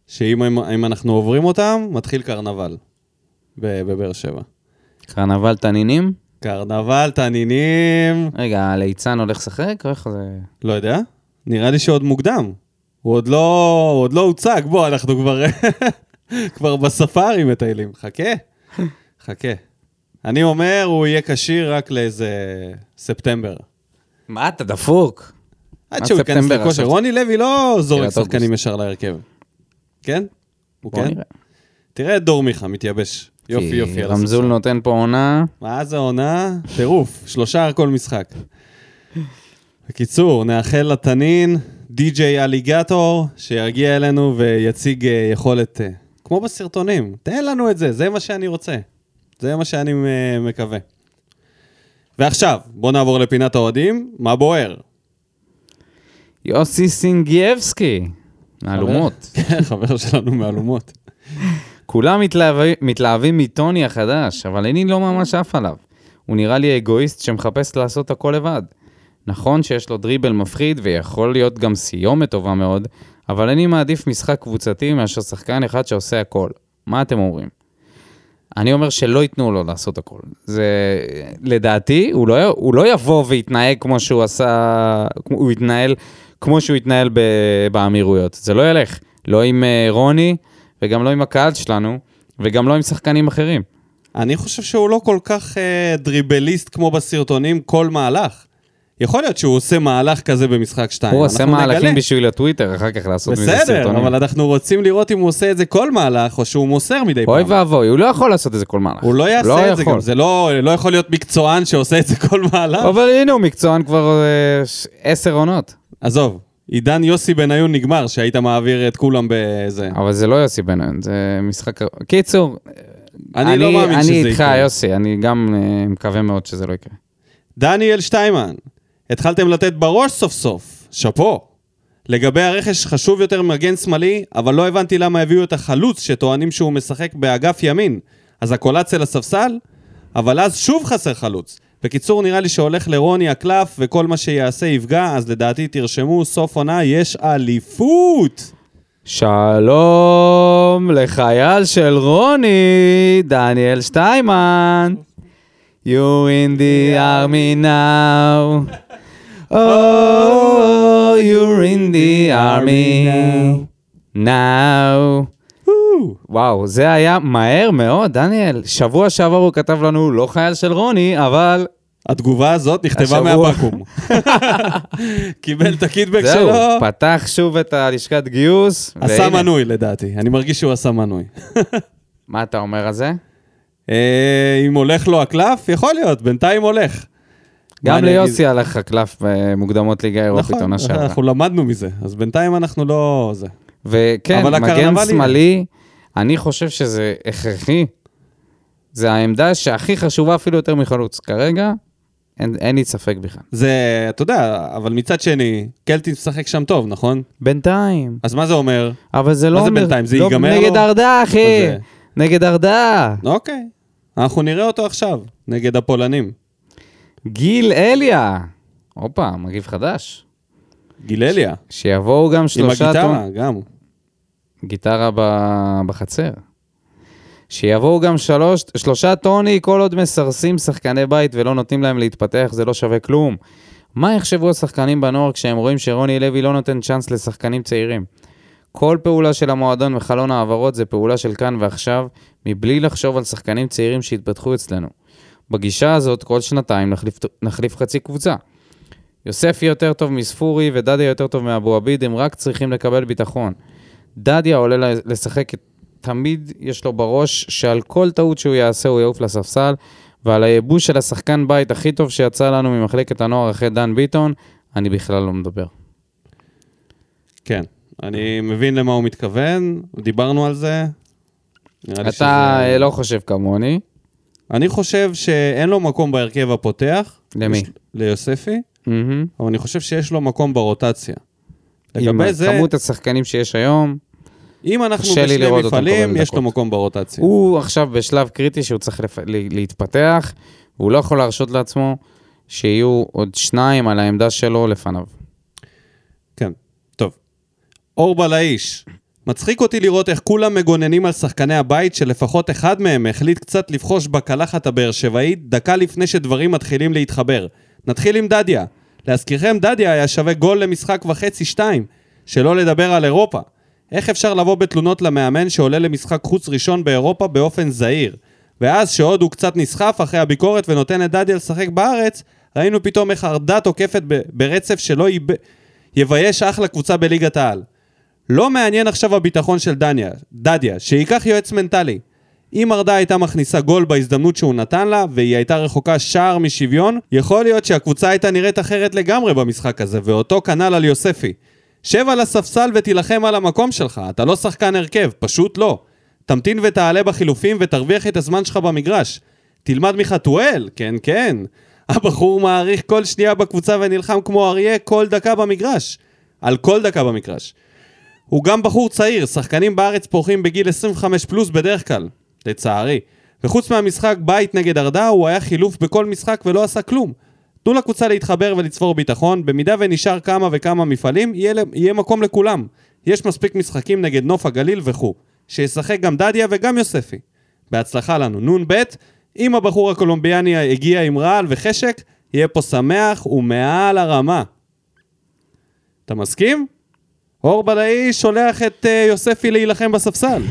שאם אם- אם אנחנו עוברים אותם, מתחיל קרנבל בבאר שבע. קרנבל תנינים? קרנבל, תנינים, רגע, הליצן הולך לשחק? איך זה... לא יודע, נראה לי שעוד מוקדם. הוא עוד לא, הוא עוד לא הוצג, בוא, אנחנו כבר, כבר בספארי מטיילים. חכה, חכה. אני אומר, הוא יהיה כשיר רק לאיזה ספטמבר. מה, אתה דפוק? עד שהוא ייכנס לכושר. רוני לוי לא זורק שחקנים. ישר להרכב. כן? הוא כן? תראה את דור מיכה מתייבש. יופי, יופי. רמזול. נותן פה עונה. מה זה עונה? טירוף, שלושה כל משחק. בקיצור, נאחל לתנין, DJ Alligator, שיגיע אלינו ויציג אה, יכולת, אה, כמו בסרטונים. תן לנו את זה, זה מה שאני רוצה. זה מה שאני אה, מקווה. ועכשיו, בואו נעבור לפינת האוהדים, מה בוער? יוסי סינגייבסקי. מהלומות. כן, חבר שלנו מהלומות. כולם מתלהבים, מתלהבים מטוני החדש, אבל אני לא ממש עף עליו. הוא נראה לי אגואיסט שמחפש לעשות הכל לבד. נכון שיש לו דריבל מפחיד ויכול להיות גם סיומת טובה מאוד, אבל אני מעדיף משחק קבוצתי מאשר שחקן אחד שעושה הכל. מה אתם אומרים? אני אומר שלא ייתנו לו לעשות הכל. זה, לדעתי, הוא לא, הוא לא יבוא ויתנהג כמו שהוא עשה, הוא יתנהל כמו שהוא התנהל ב- באמירויות. זה לא ילך. לא עם אה, רוני, וגם לא עם הקהל שלנו, וגם לא עם שחקנים אחרים. אני חושב שהוא לא כל כך אה, דריבליסט כמו בסרטונים כל מהלך. יכול להיות שהוא עושה מהלך כזה במשחק שתיים. הוא עושה מהלכים נגלה. בשביל הטוויטר, אחר כך לעשות מזה בסדר, סרטונים. אבל אנחנו רוצים לראות אם הוא עושה את זה כל מהלך, או שהוא מוסר מדי אוי פעם. ואבוי, הוא לא יכול לעשות את זה כל מהלך. הוא לא יעשה את זה יכול. גם, זה לא לא יכול להיות מקצוען שעושה את זה כל מהלך. אבל הנה הוא מקצוען כבר אה, עשר עונות. עזוב, עידן יוסי בניון נגמר, שהיית מעביר את כולם בזה. אבל זה לא יוסי בניון, זה משחק... קיצור, אני לא מאמין שזה אני איתך, יקרה. יוסי, אני גם אה, מקווה מאוד שזה לא יקרה. דניאל שטיימן, התחלתם לתת בראש סוף סוף, שאפו. לגבי הרכש חשוב יותר מגן שמאלי, אבל לא הבנתי למה הביאו את החלוץ שטוענים שהוא משחק באגף ימין. אז הקולציה לספסל? אבל אז שוב חסר חלוץ. בקיצור, נראה לי שהולך לרוני הקלף, וכל מה שיעשה יפגע, אז לדעתי תרשמו, סוף עונה יש אליפות! שלום לחייל של רוני, דניאל שטיימן. You're in the army now. Oh, you're in the army now. וואו, זה היה מהר מאוד, דניאל. שבוע שעבר הוא כתב לנו, לא חייל של רוני, אבל התגובה הזאת נכתבה. מהבקו"ם. קיבל את הקיטבק זהו, שלו, פתח שוב את הלשכת גיוס. עשה. מנוי לדעתי. אני מרגיש שהוא עשה מנוי. מה אתה אומר על זה? אה, אם הולך לו הקלף, יכול להיות, בינתיים הולך. גם? ליוסי הלך הקלף במוקדמות ליגה אירופית נכון, עונה שעברה. אנחנו למדנו מזה, אז בינתיים אנחנו לא... זה. וכן, מגן שמאלי, אני חושב שזה הכרחי. זה העמדה שהכי חשובה אפילו יותר מחלוץ. כרגע, אין, אין לי ספק בכלל. זה, אתה יודע, אבל מצד שני, קלטין משחק שם טוב, נכון? בינתיים. אז מה זה אומר? אבל זה לא זה אומר... בינתיים? זה לא, ייגמר נגד לו? ארדה, אחי. זה- נגד ארדה. אוקיי, אנחנו נראה אותו עכשיו, נגד הפולנים. גיל אליה. הופה, מגיב חדש. גילליה, שיבואו גם עם שלושה... הגיטרה, גם. גיטרה ב- בחצר. שיבואו גם שלוש, שלושה טוני כל עוד מסרסים שחקני בית ולא נותנים להם להתפתח, זה לא שווה כלום. מה יחשבו השחקנים בנוער כשהם רואים שרוני לוי לא נותן צ'אנס לשחקנים צעירים? כל פעולה של המועדון וחלון העברות זה פעולה של כאן ועכשיו, מבלי לחשוב על שחקנים צעירים שהתפתחו אצלנו. בגישה הזאת, כל שנתיים נחליף, נחליף חצי קבוצה. יוספי יותר טוב מספורי ודדיה יותר טוב מאבו עביד, הם רק צריכים לקבל ביטחון. דדיה עולה לשחק, תמיד יש לו בראש שעל כל טעות שהוא יעשה הוא יעוף לספסל, ועל הייבוש של השחקן בית הכי טוב שיצא לנו ממחלקת הנוער אחרי דן ביטון, אני בכלל לא מדבר. כן, אני מבין למה הוא מתכוון, דיברנו על זה. אתה שזה- לא חושב כמוני. אני חושב שאין לו מקום בהרכב הפותח. למי? יש- ליוספי, מהמם. אבל אני חושב שיש לו מקום ברוטציה. עם לגבי זה, כמות השחקנים שיש היום, אם אנחנו בשני מפעלים, יש לו. מקום ברוטציה. הוא עכשיו בשלב קריטי שהוא צריך לפ... להתפתח, והוא לא יכול להרשות לעצמו שיהיו עוד שניים על העמדה שלו לפניו. כן, טוב. אור בלאיש. מצחיק אותי לראות איך כולם מגוננים על שחקני הבית שלפחות אחד מהם החליט קצת לבחוש בקלחת הבאר שבעית דקה לפני שדברים מתחילים להתחבר. נתחיל עם דדיה. להזכירכם, דדיה היה שווה גול למשחק וחצי שתיים, שלא לדבר על אירופה. איך אפשר לבוא בתלונות למאמן שעולה למשחק חוץ ראשון באירופה באופן זהיר? ואז שעוד הוא קצת נסחף אחרי הביקורת ונותן לדדיה לשחק בארץ, ראינו פתאום איך ארדה תוקפת ברצף שלא יב... יבייש אחלה קבוצה בליגת העל. לא מעניין עכשיו הביטחון של דניה, דדיה, שייקח יועץ מנטלי. אם ארדה הייתה מכניסה גול בהזדמנות שהוא נתן לה, והיא הייתה רחוקה שער משוויון, יכול להיות שהקבוצה הייתה נראית אחרת לגמרי במשחק הזה, ואותו כנ"ל על יוספי. שב על הספסל ותילחם על המקום שלך, אתה לא שחקן הרכב, פשוט לא. תמתין ותעלה בחילופים ותרוויח את הזמן שלך במגרש. תלמד מחתואל, כן כן. הבחור מעריך כל שנייה בקבוצה ונלחם כמו אריה כל דקה במגרש. על כל דקה במגרש. הוא גם בחור צעיר, שחקנים בארץ פורחים בגיל 25 פלוס בדרך כלל, לצערי. וחוץ מהמשחק בית נגד ארדה, הוא היה חילוף בכל משחק ולא עשה כלום. תנו לקבוצה להתחבר ולצבור ביטחון, במידה ונשאר כמה וכמה מפעלים, יהיה, יהיה מקום לכולם. יש מספיק משחקים נגד נוף הגליל וכו'. שישחק גם דדיה וגם יוספי. בהצלחה לנו. נ"ב, אם הבחור הקולומביאני הגיע עם רעל וחשק, יהיה פה שמח ומעל הרמה. אתה מסכים? אור בלעי שולח את uh, יוספי להילחם בספסל.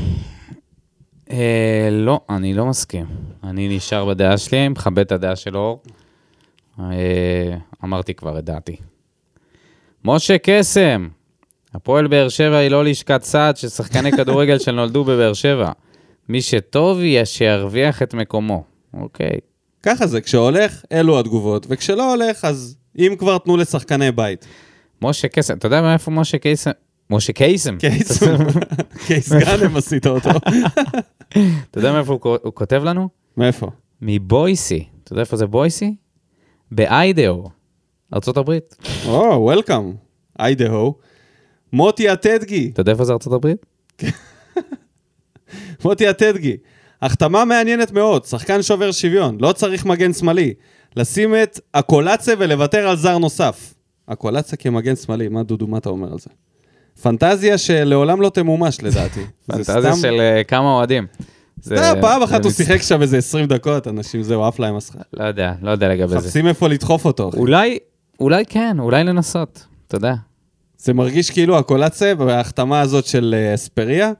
אה, לא, אני לא מסכים. אני נשאר בדעה שלי, מכבד את הדעה של אור. אה, אמרתי כבר את דעתי. משה קסם, הפועל באר שבע היא לא לשכת סעד של שחקני כדורגל שנולדו בבאר שבע. מי שטוב יהיה שירוויח את מקומו. אוקיי. ככה זה, כשהולך, אלו התגובות, וכשלא הולך, אז אם כבר תנו לשחקני בית. משה קסם, אתה יודע מאיפה משה קסם? משה קייסם. קייס, קייס גאנם עשית אותו. אתה יודע מאיפה הוא כותב לנו? מאיפה? מבויסי. אתה יודע איפה זה בויסי? באיידאו, ארצות הברית. או, וולקאם. איידהו. מוטי הטדגי. אתה יודע איפה זה הברית? מוטי הטדגי. החתמה מעניינת מאוד, שחקן שובר שוויון, לא צריך מגן שמאלי. לשים את הקולצה ולוותר על זר נוסף. הקולצה כמגן שמאלי, מה דודו, מה אתה אומר על זה? פנטזיה שלעולם לא תמומש לדעתי. פנטזיה סתם- של אה, כמה אוהדים. זה- פעם אחת הוא שיחק שם איזה 20 דקות, אנשים זהו, עף להם השכר. לא יודע, לא יודע לגבי זה. מחפשים איפה לדחוף אותו. אולי, אולי כן, אולי לנסות, אתה יודע. זה מרגיש כאילו הקולצה בהחתמה הזאת של אה, אספריה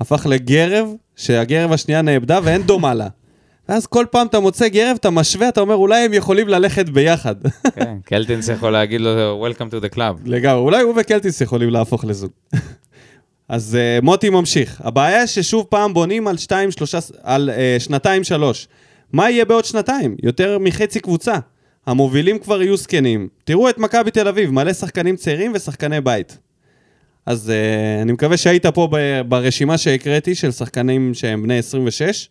הפך לגרב, שהגרב השנייה נאבדה ואין דומה לה. ואז כל פעם אתה מוצא גרב, אתה משווה, אתה אומר, אולי הם יכולים ללכת ביחד. כן, קלטינס יכול להגיד לו, Welcome to the club. לגמרי, אולי הוא וקלטיס יכולים להפוך לזוג. אז uh, מוטי ממשיך. הבעיה ששוב פעם בונים על, שתיים, שלושה, על uh, שנתיים שלוש. מה יהיה בעוד שנתיים? יותר מחצי קבוצה. המובילים כבר יהיו זקנים. תראו את מכבי תל אביב, מלא שחקנים צעירים ושחקני בית. אז uh, אני מקווה שהיית פה ב- ברשימה שהקראתי של שחקנים שהם בני 26,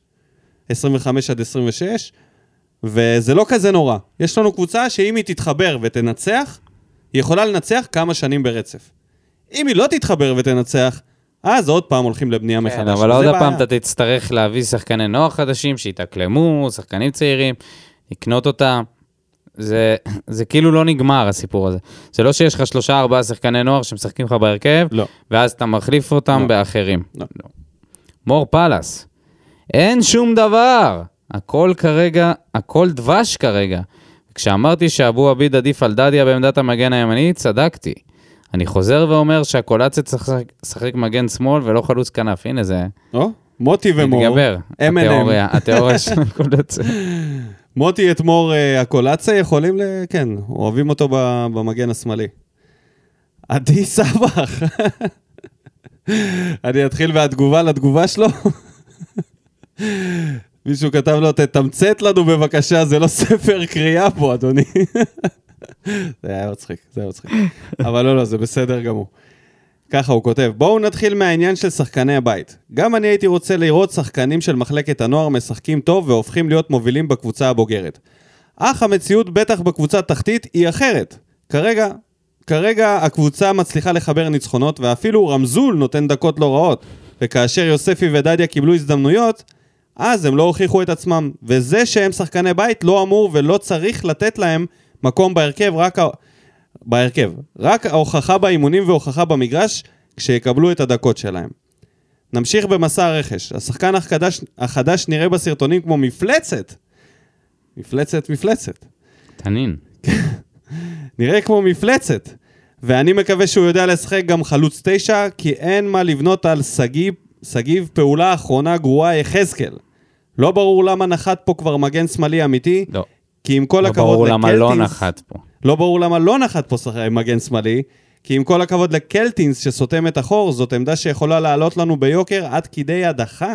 25 עד 26, וזה לא כזה נורא. יש לנו קבוצה שאם היא תתחבר ותנצח, היא יכולה לנצח כמה שנים ברצף. אם היא לא תתחבר ותנצח, אז עוד פעם הולכים לבנייה מחדש. כן, אבל וזה עוד. פעם אתה תצטרך להביא שחקני נוער חדשים, שיתאקלמו, שחקנים צעירים, לקנות אותם. זה, זה כאילו לא נגמר הסיפור הזה. זה לא שיש לך שלושה ארבעה שחקני נוער שמשחקים לך בהרכב, לא. ואז אתה מחליף אותם לא. באחרים. לא. מור פלס, אין שום דבר. הכל כרגע, הכל דבש כרגע. כשאמרתי שאבו עביד עדיף על דדיה בעמדת המגן הימני, צדקתי. אני חוזר ואומר שהקולציה צריך לשחק- מגן שמאל ולא חלוץ כנף. הנה זה או, מוטי ומור, מתגבר. התיאוריה, התיאוריה של הקולציה. מוטי את מור אה, הקולציה יכולים ל... כן, אוהבים אותו במגן השמאלי. עדי סבח. אני אתחיל מהתגובה לתגובה שלו. מישהו כתב לו, תתמצת לנו בבקשה, זה לא ספר קריאה פה, אדוני. זה היה מצחיק, זה היה מצחיק. אבל לא, לא, זה בסדר גמור. ככה הוא כותב, בואו נתחיל מהעניין של שחקני הבית. גם אני הייתי רוצה לראות שחקנים של מחלקת הנוער משחקים טוב והופכים להיות מובילים בקבוצה הבוגרת. אך המציאות בטח בקבוצה תחתית היא אחרת. כרגע, כרגע הקבוצה מצליחה לחבר ניצחונות ואפילו רמזול נותן דקות לא רעות. וכאשר יוספי ודדיה קיבלו הזדמנויות, אז הם לא הוכיחו את עצמם. וזה שהם שחקני בית לא אמור ולא צריך לתת להם מקום בהרכב, רק, ה... בהרכב. רק ההוכחה באימונים והוכחה במגרש כשיקבלו את הדקות שלהם. נמשיך במסע הרכש. השחקן החדש, החדש נראה בסרטונים כמו מפלצת. מפלצת, מפלצת. תנין. נראה כמו מפלצת. ואני מקווה שהוא יודע לשחק גם חלוץ תשע, כי אין מה לבנות על שגיב, שגיב פעולה אחרונה גרועה יחזקאל. לא ברור למה נחת פה כבר מגן שמאלי אמיתי, לא. כי עם כל לא הכבוד ברור למה לא לקלטינס- נחת פה. לא ברור למה לא נחת פה. מגן שמאלי, כי עם כל הכבוד לקלטינס שסותם את החור, זאת עמדה שיכולה לעלות לנו ביוקר עד כדי הדחה.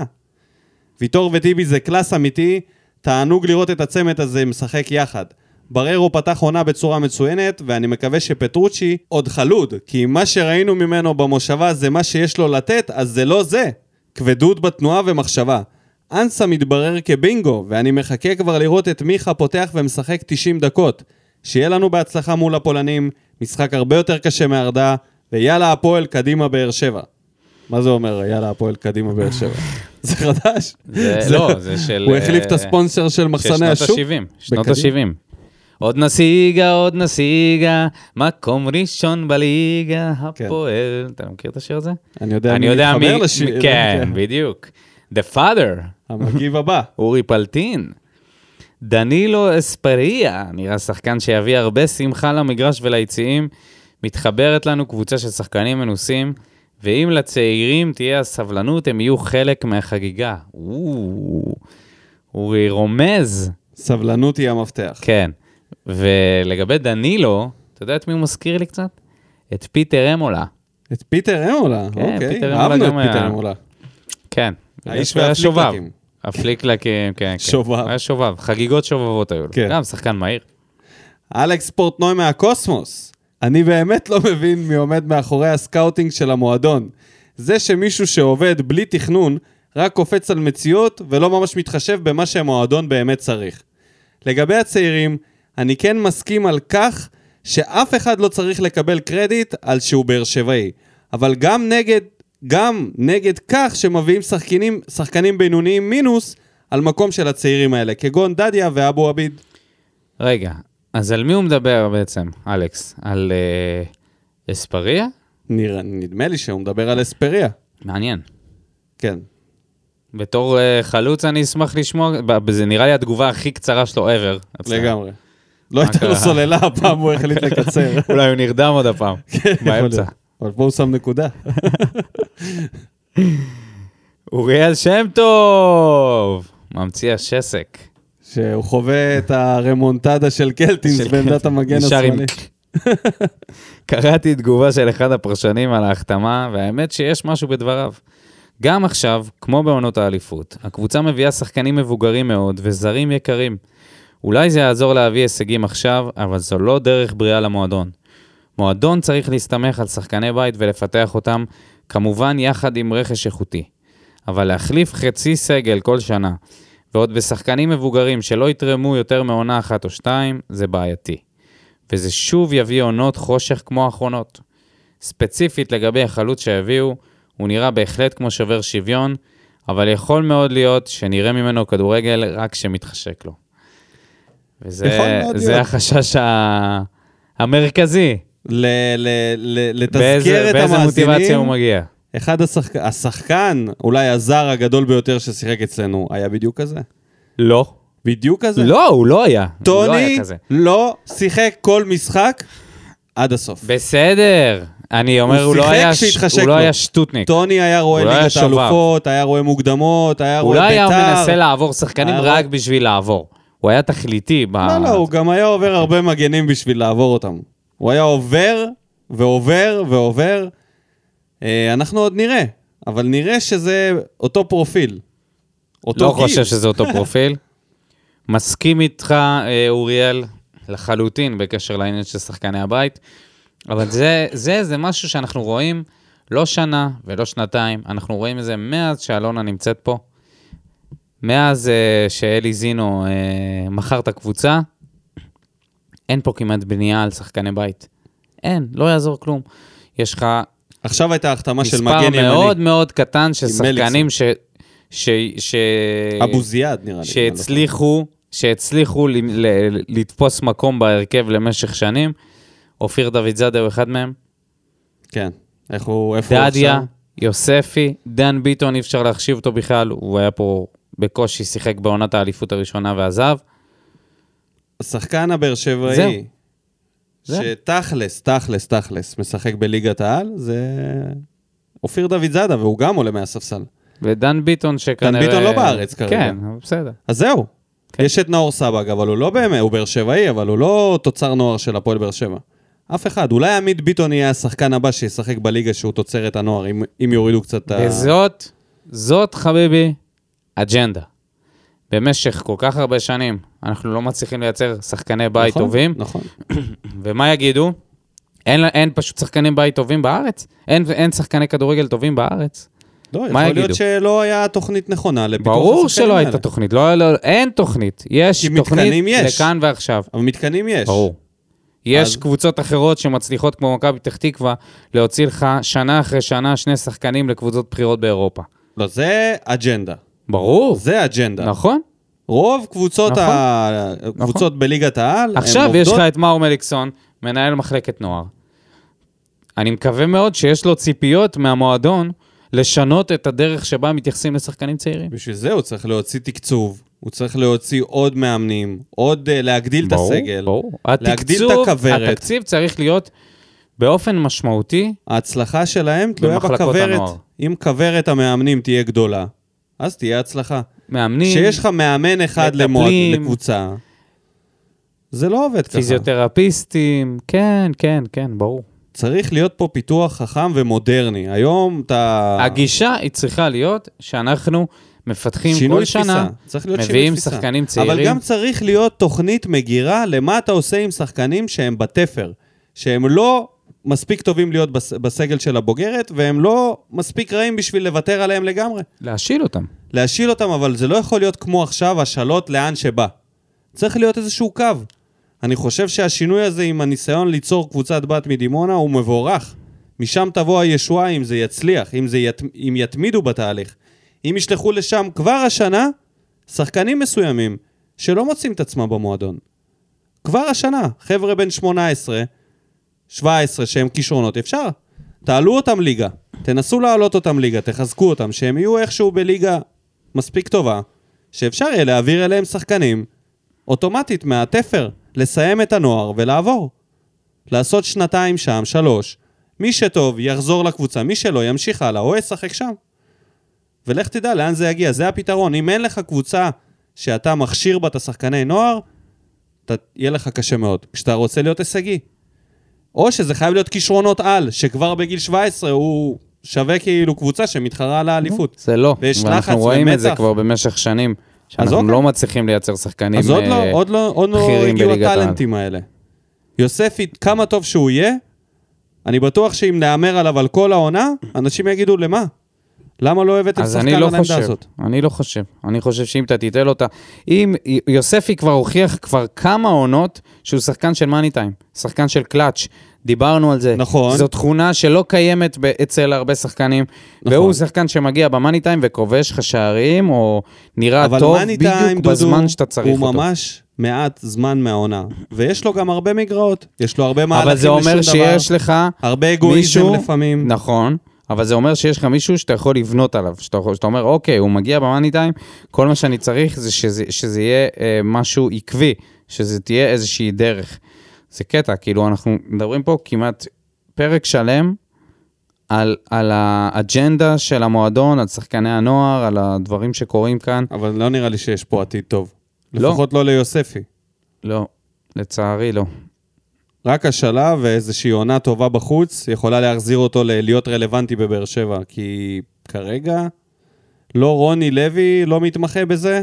ויטור וטיבי זה קלאס אמיתי, תענוג לראות את הצמד הזה משחק יחד. בררו פתח עונה בצורה מצוינת, ואני מקווה שפטרוצ'י עוד חלוד, כי מה שראינו ממנו במושבה זה מה שיש לו לתת, אז זה לא זה. כבדות בתנועה ומחשבה. אנסה מתברר כבינגו, ואני מחכה כבר לראות את מיכה פותח ומשחק 90 דקות. שיהיה לנו בהצלחה מול הפולנים, משחק הרבה יותר קשה מארדה, ויאללה הפועל קדימה באר שבע. מה זה אומר, יאללה הפועל קדימה באר שבע? זה חדש? זה- לא, זה של... הוא החליף את אה, הספונסר של של מחסני שנות השוק? ה-70. שנות בקדימה. ה-70. עוד נסיגה, עוד נסיגה, מקום ראשון בליגה, הפועל. אתה מכיר את השיר הזה? אני יודע מי מתחבר. לשיר. כן, בדיוק. The Father, המגיב הבא. אורי פלטין. דנילו אספריה, נראה שחקן שיביא הרבה שמחה למגרש וליציעים. מתחברת לנו קבוצה של שחקנים מנוסים, ואם לצעירים תהיה הסבלנות, הם יהיו חלק מהחגיגה. או, אורי רומז. סבלנות היא המפתח. כן. ולגבי דנילו, אתה יודע את מי הוא מזכיר לי קצת? את פיטר אמולה. את פיטר אמולה, כן, אוקיי. פיטר אמולה אהבנו את גם היה- פיטר אמולה. כן. האיש הוא היה שובב. והפליקלקים. הפליקלקים, כן, כן. שובב. היה שובב. חגיגות שובבות היו לו. כן. גם שחקן מהיר. אלכס פורטנוי מהקוסמוס. אני באמת לא מבין מי עומד מאחורי ה scouting של המועדון. זה שמישהו שעובד בלי תכנון, רק קופץ על מציאות ולא ממש מתחשב במה שהמועדון באמת צריך. לגבי הצעירים, אני כן מסכים על כך שאף אחד לא צריך לקבל קרדיט על שהוא באר שבעי. אבל גם נגד, גם נגד כך שמביאים שחקנים, שחקנים בינוניים מינוס על מקום של הצעירים האלה, כגון דדיה ואבו עביד. רגע, אז על מי הוא מדבר בעצם, אלכס? על אה, אספריה? נראה, נדמה לי שהוא מדבר על אספריה. מעניין. כן. בתור אה, חלוץ אני אשמח לשמוע, זה נראה לי התגובה הכי קצרה שלו ever. לגמרי. לא הייתה לו? סוללה, הפעם הוא החליט לקצר. אולי הוא נרדם עוד הפעם, כן, באמצע. אבל פה הוא שם נקודה. אוריאל שם טוב! ממציא השסק. שהוא חווה את הרמונטדה של קלטינס בעמדת. המגן השמאלי. קראתי תגובה של אחד הפרשנים על ההחתמה, והאמת שיש משהו בדבריו. גם עכשיו, כמו בעונות האליפות, הקבוצה מביאה שחקנים מבוגרים מאוד וזרים יקרים. אולי זה יעזור להביא הישגים עכשיו, אבל זו לא דרך בריאה למועדון. מועדון צריך להסתמך על שחקני בית ולפתח אותם, כמובן יחד עם רכש איכותי. אבל להחליף חצי סגל כל שנה, ועוד בשחקנים מבוגרים שלא יתרמו יותר מעונה אחת או שתיים, זה בעייתי. וזה שוב יביא עונות חושך כמו האחרונות. ספציפית לגבי החלוץ שהביאו, הוא נראה בהחלט כמו שובר שוויון, אבל יכול מאוד להיות שנראה ממנו כדורגל רק כשמתחשק לו. וזה. החשש ה... המרכזי. ל- ל- ל- לתזכר את באיזה מוטיבציה הוא המאזינים. מגיע. אחד השחק... השחקן, אולי הזר הגדול ביותר ששיחק אצלנו, היה בדיוק כזה. לא. בדיוק כזה. לא, הוא לא היה. הוא לא טוני היה כזה. לא שיחק כל משחק עד הסוף. בסדר. אני אומר, הוא, לא שיחק היה, כשהתחשק הוא לא. היה שטוטניק. טוני היה רואה הוא לא היה ליגת. האלופות, היה רואה מוקדמות, היה הוא רואה לא בית"ר. היה מנסה לעבור שחקנים היה רק בשביל לעבור. הוא היה תכליתי. ב... לא, לא, הוא גם היה עובר הרבה מגנים בשביל לעבור אותם. הוא היה עובר ועובר ועובר. אה, אנחנו עוד נראה, אבל נראה שזה אותו פרופיל. אותו לא גיל. חושב שזה אותו פרופיל. מסכים איתך, אה, אוריאל, לחלוטין בקשר לעניין של שחקני הבית, אבל זה, זה, זה משהו שאנחנו רואים לא שנה ולא שנתיים, אנחנו רואים את זה מאז שאלונה נמצאת פה, מאז אה, שאלי זינו אה, מכר את הקבוצה, אין פה כמעט בנייה על שחקני בית. אין, לא יעזור כלום. יש לך עכשיו הייתה החתמה של מספר מגן ימני. מאוד מאוד קטן של שחקנים ש... ש... ש... אבו זיאד נראה לי. שהצליחו, שהצליחו ל... ל... לתפוס מקום בהרכב למשך שנים. אופיר דוד זאדה הוא אחד מהם. כן. איך הוא, איפה הוא דדיה, עכשיו? יוספי, דן ביטון, אי אפשר להחשיב אותו בכלל, הוא היה פה בקושי שיחק בעונת האליפות הראשונה ועזב. השחקן הבאר שבעי. שתכלס, תכלס, תכלס, משחק בליגת העל, זה אופיר דוד זאדה, והוא גם עולה מהספסל. ודן ביטון שכנראה... ביטון לא בארץ כרגע. כן, בסדר. אז זהו. כן. יש את נאור סבג, אבל הוא לא באמת, הוא באר שבעי, אבל הוא לא תוצר נוער של הפועל באר שבע. אף אחד. אולי עמית ביטון יהיה השחקן הבא שישחק בליגה שהוא תוצרת הנוער, אם, אם יורידו קצת את ה... וזאת, זאת, חביבי, אג'נדה. במשך כל כך הרבה שנים, אנחנו לא מצליחים לייצר שחקני בית נכון, טובים, נכון. ומה יגידו? אין, אין פשוט שחקני בית טובים בארץ? אין, אין שחקני כדורגל טובים בארץ? לא, יכול מה להיות יגידו? שלא היה תוכנית נכונה לפיתוח ברור השחקנים שלא האלה. הייתה תוכנית, לא, לא, אין תוכנית. יש תוכנית יש. לכאן ועכשיו. אבל מתקנים יש. ברור. יש אז- קבוצות אחרות שמצליחות, כמו מכבי פתח תקווה, להוציא לך שנה אחרי שנה שני שחקנים לקבוצות בחירות באירופה. לא, זה אג'נדה. ברור. זה אג'נדה. נכון. רוב קבוצות, נכון. ה... קבוצות בליגת העל, עכשיו יש לך את מאור מליקסון, מנהל מחלקת נוער. אני מקווה מאוד שיש לו ציפיות מהמועדון לשנות את הדרך שבה מתייחסים לשחקנים צעירים. בשביל זה הוא צריך להוציא תקצוב, הוא צריך להוציא עוד מאמנים, עוד uh, להגדיל את ברור, הסגל. ברור. להגדיל את התקצוב- הכוורת. התקציב צריך להיות באופן משמעותי, ההצלחה שלהם תלויה בכוורת. הנוער. אם כוורת המאמנים תהיה גדולה, אז תהיה הצלחה. מאמנים, כשיש לך מאמן אחד למועד. לקבוצה, זה לא עובד ככה. פיזיותרפיסטים, כן, כן, כן, ברור. צריך להיות פה פיתוח חכם ומודרני. היום אתה... הגישה היא צריכה להיות שאנחנו מפתחים כל שנה, תפיסה. צריך להיות שינוי מביאים. שחקנים אבל צעירים. גם צריך להיות תוכנית מגירה למה אתה עושה עם שחקנים שהם בתפר, שהם לא מספיק טובים להיות בס- בסגל של הבוגרת, והם לא מספיק רעים בשביל לוותר עליהם לגמרי. להשיל אותם. להשיל אותם, אבל זה לא יכול להיות כמו עכשיו השלות לאן שבא. צריך להיות איזשהו קו. אני חושב שהשינוי הזה עם הניסיון ליצור קבוצת בת מדימונה הוא מבורך. משם תבוא הישועה אם זה יצליח, אם, זה ית... אם יתמידו בתהליך. אם ישלחו לשם כבר השנה שחקנים מסוימים שלא מוצאים את עצמם במועדון. כבר השנה, חבר'ה בן 18, 17 שהם כישרונות, אפשר. תעלו אותם ליגה, תנסו להעלות אותם ליגה, תחזקו אותם, שהם יהיו איכשהו בליגה מספיק טובה, שאפשר יהיה להעביר אליהם שחקנים אוטומטית מהתפר, לסיים את הנוער ולעבור. לעשות שנתיים שם, שלוש. מי שטוב יחזור לקבוצה, מי שלא ימשיך הלאה או ישחק שם. ולך תדע לאן זה יגיע, זה הפתרון. אם אין לך קבוצה שאתה מכשיר בה את השחקני נוער, אתה, יהיה לך קשה מאוד, כשאתה רוצה להיות הישגי. או שזה חייב להיות כישרונות על, שכבר בגיל 17 הוא שווה כאילו קבוצה שמתחרה על האליפות. זה לא. ויש לחץ ואנחנו רואים את זה. כבר במשך שנים, שאנחנו אוקיי. לא מצליחים לייצר שחקנים אז עוד לא, אה, עוד לא, עוד לא הגיעו. הטאלנטים האלה. יוספי, כמה טוב שהוא יהיה, אני בטוח שאם נהמר עליו על כל העונה, אנשים יגידו למה? למה לא הבאתם שחקן לא העמדה חושב, הזאת? אני לא חושב. אני חושב שאם אתה תיתן לו את ה... אם יוספי כבר הוכיח כבר כמה עונות שהוא שחקן של מאני טיים, שחקן של קלאץ', דיברנו על זה. נכון. זו תכונה שלא קיימת אצל הרבה שחקנים, נכון. והוא שחקן שמגיע במאני טיים וכובש לך שערים, או נראה טוב בדיוק טיים, דודו, בזמן שאתה צריך הוא אותו. ממש מעט זמן מהעונה. ויש לו גם הרבה מגרעות, יש לו הרבה מהלכים אבל זה לשום אומר דבר. שיש לך הרבה אגואיזם מישהו, לפעמים. נכון, אבל זה אומר שיש לך מישהו שאתה יכול לבנות עליו, שאתה, שאתה אומר, אוקיי, הוא מגיע במאני טיים, כל מה שאני צריך זה שזה, שזה יהיה אה, משהו עקבי, שזה תהיה איזושהי דרך. זה קטע, כאילו, אנחנו מדברים פה כמעט פרק שלם על, על האג'נדה של המועדון, על שחקני הנוער, על הדברים שקורים כאן. אבל לא נראה לי שיש פה עתיד טוב. לא. לפחות לא ליוספי. לא, לצערי לא. רק השאלה ואיזושהי עונה טובה בחוץ יכולה להחזיר אותו להיות רלוונטי בבאר שבע, כי כרגע לא רוני לוי לא מתמחה בזה,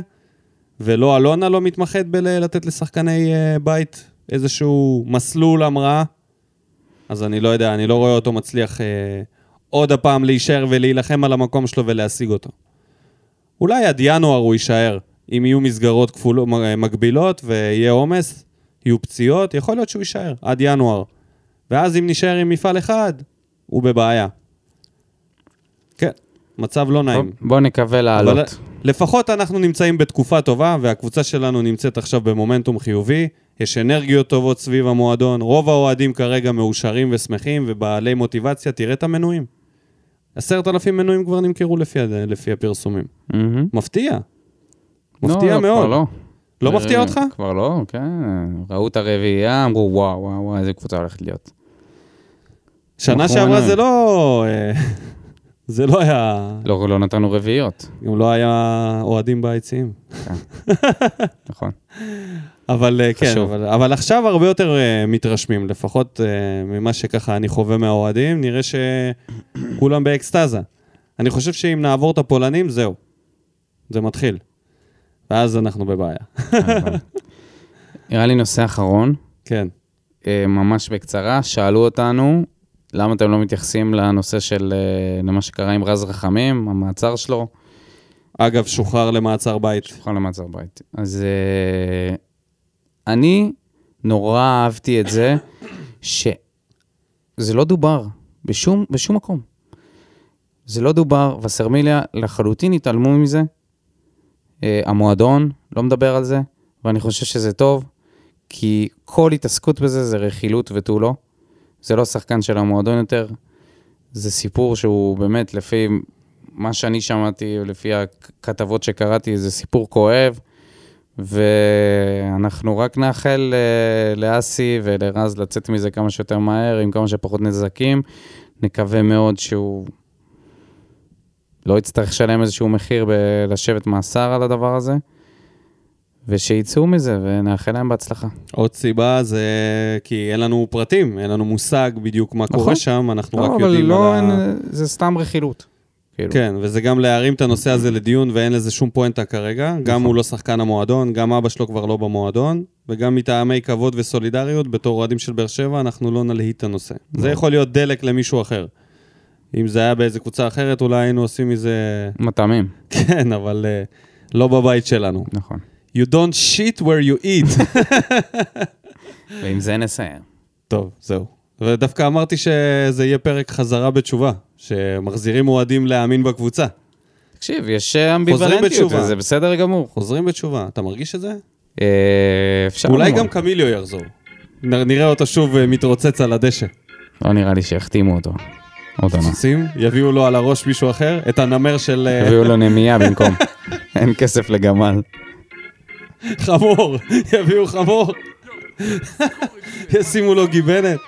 ולא אלונה לא מתמחת בלתת לשחקני אה, בית איזשהו מסלול המראה. אז אני לא יודע, אני לא רואה אותו מצליח אה, עוד הפעם להישאר ולהילחם על המקום שלו ולהשיג אותו. אולי עד ינואר הוא יישאר, אם יהיו מסגרות כפולות, מקבילות ויהיה עומס, יהיו פציעות, יכול להיות שהוא יישאר עד ינואר. ואז אם נשאר עם מפעל אחד, הוא בבעיה. כן, מצב לא נעים. טוב, בוא נקווה אבל לעלות. לפחות אנחנו נמצאים בתקופה טובה, והקבוצה שלנו נמצאת עכשיו במומנטום חיובי. יש אנרגיות טובות סביב המועדון, רוב האוהדים כרגע מאושרים ושמחים ובעלי מוטיבציה. תראה את המנויים. עשרת אלפים מנויים כבר נמכרו לפי, לפי הפרסומים. מהמם. מפתיע. לא, מפתיע לא, מאוד. כבר לא. לא מפתיע אותך? כבר לא, כן. ראו את הרביעייה, אמרו, וואו, וואו, וואו, איזה קבוצה הולכת להיות. שנה מכרו שעברה. זה לא... אה, זה לא היה... לא, לא נתנו רביעיות, גם לא היה אוהדים ביציעים. נכון. אבל אה, כן. אבל, אבל עכשיו הרבה יותר uh, מתרשמים, לפחות uh, ממה שככה אני חווה מהאוהדים, נראה שכולם באקסטזה. אני חושב שאם נעבור את הפולנים, זהו. זה מתחיל. ואז אנחנו בבעיה. נראה לי נושא אחרון, כן. אה, ממש בקצרה, שאלו אותנו, למה אתם לא מתייחסים לנושא של, אה, למה שקרה עם רז רחמים, המעצר שלו, אגב, שוחרר למעצר בית. שוחרר למעצר בית. אז אה, אני נורא אהבתי את זה, שזה לא דובר בשום, בשום מקום. זה לא דובר, וסרמיליה לחלוטין התעלמו מזה. אה, המועדון לא מדבר על זה, ואני חושב שזה טוב, כי כל התעסקות בזה זה רכילות ותו לא. זה לא שחקן של המועדון יותר. זה סיפור שהוא באמת, לפי מה שאני שמעתי, לפי הכתבות שקראתי, זה סיפור כואב, ואנחנו רק נאחל אה, לאסי ולרז לצאת מזה כמה שיותר מהר, עם כמה שפחות נזקים. נקווה מאוד שהוא לא יצטרך לשלם איזשהו מחיר בלשבת מאסר על הדבר הזה, ושיצאו מזה, ונאחל להם בהצלחה. עוד סיבה זה כי אין לנו פרטים, אין לנו מושג בדיוק מה נכון. קורה שם, אנחנו רק לא, אבל יודעים לא, על ה... אין, זה סתם רכילות. כאילו. כן, וזה גם להרים את הנושא הזה לדיון ואין לזה שום פואנטה כרגע. גם נכון. הוא לא שחקן המועדון, גם אבא שלו כבר לא במועדון, וגם מטעמי כבוד וסולידריות, בתור אוהדים של באר שבע, אנחנו לא נלהיט את הנושא. זה יכול להיות דלק למישהו אחר. אם זה היה באיזה קבוצה אחרת, אולי היינו עושים מזה... מטעמים, כן, אבל uh, לא בבית שלנו. נכון. You don't shit where you eat. ועם זה נסיים. טוב, זהו. ודווקא אמרתי שזה יהיה פרק חזרה בתשובה, שמחזירים אוהדים להאמין בקבוצה. תקשיב, יש אה, אמביוולנטיות. וזה בסדר גמור. חוזרים בתשובה. אתה מרגיש את זה? אה, אפשר אולי. גם קמיליו יחזור. נראה אותו שוב מתרוצץ על הדשא. לא נראה לי שהחתימו אותו. עוד עונה. שים, יביאו לו על הראש מישהו אחר, את הנמר של אה, הביאו לו נמייה במקום. אין כסף לגמל. חמור, יביאו חמור. ישימו לו גיבנת.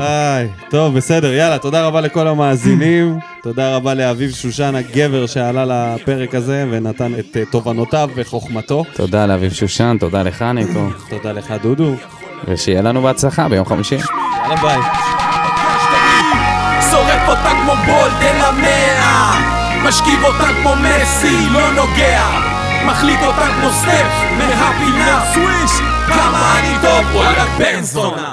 איי, טוב, בסדר, יאללה, תודה רבה לכל המאזינים. תודה רבה לאביב שושן, הגבר שעלה לפרק הזה ונתן את אה, תובנותיו וחוכמתו. תודה לאביב שושן, תודה לך ניקו, תודה לך, דודו. ושיהיה לנו בהצלחה ביום חמישי. יאללה, ביי. משקיף אותה כמו בולט אל המאה. משכיב אותה כמו מסי, לא נוגע. מחליק אותה כמו סטף, מהפינה. סוויש! כמה אני טוב, וואלכ בן זונה.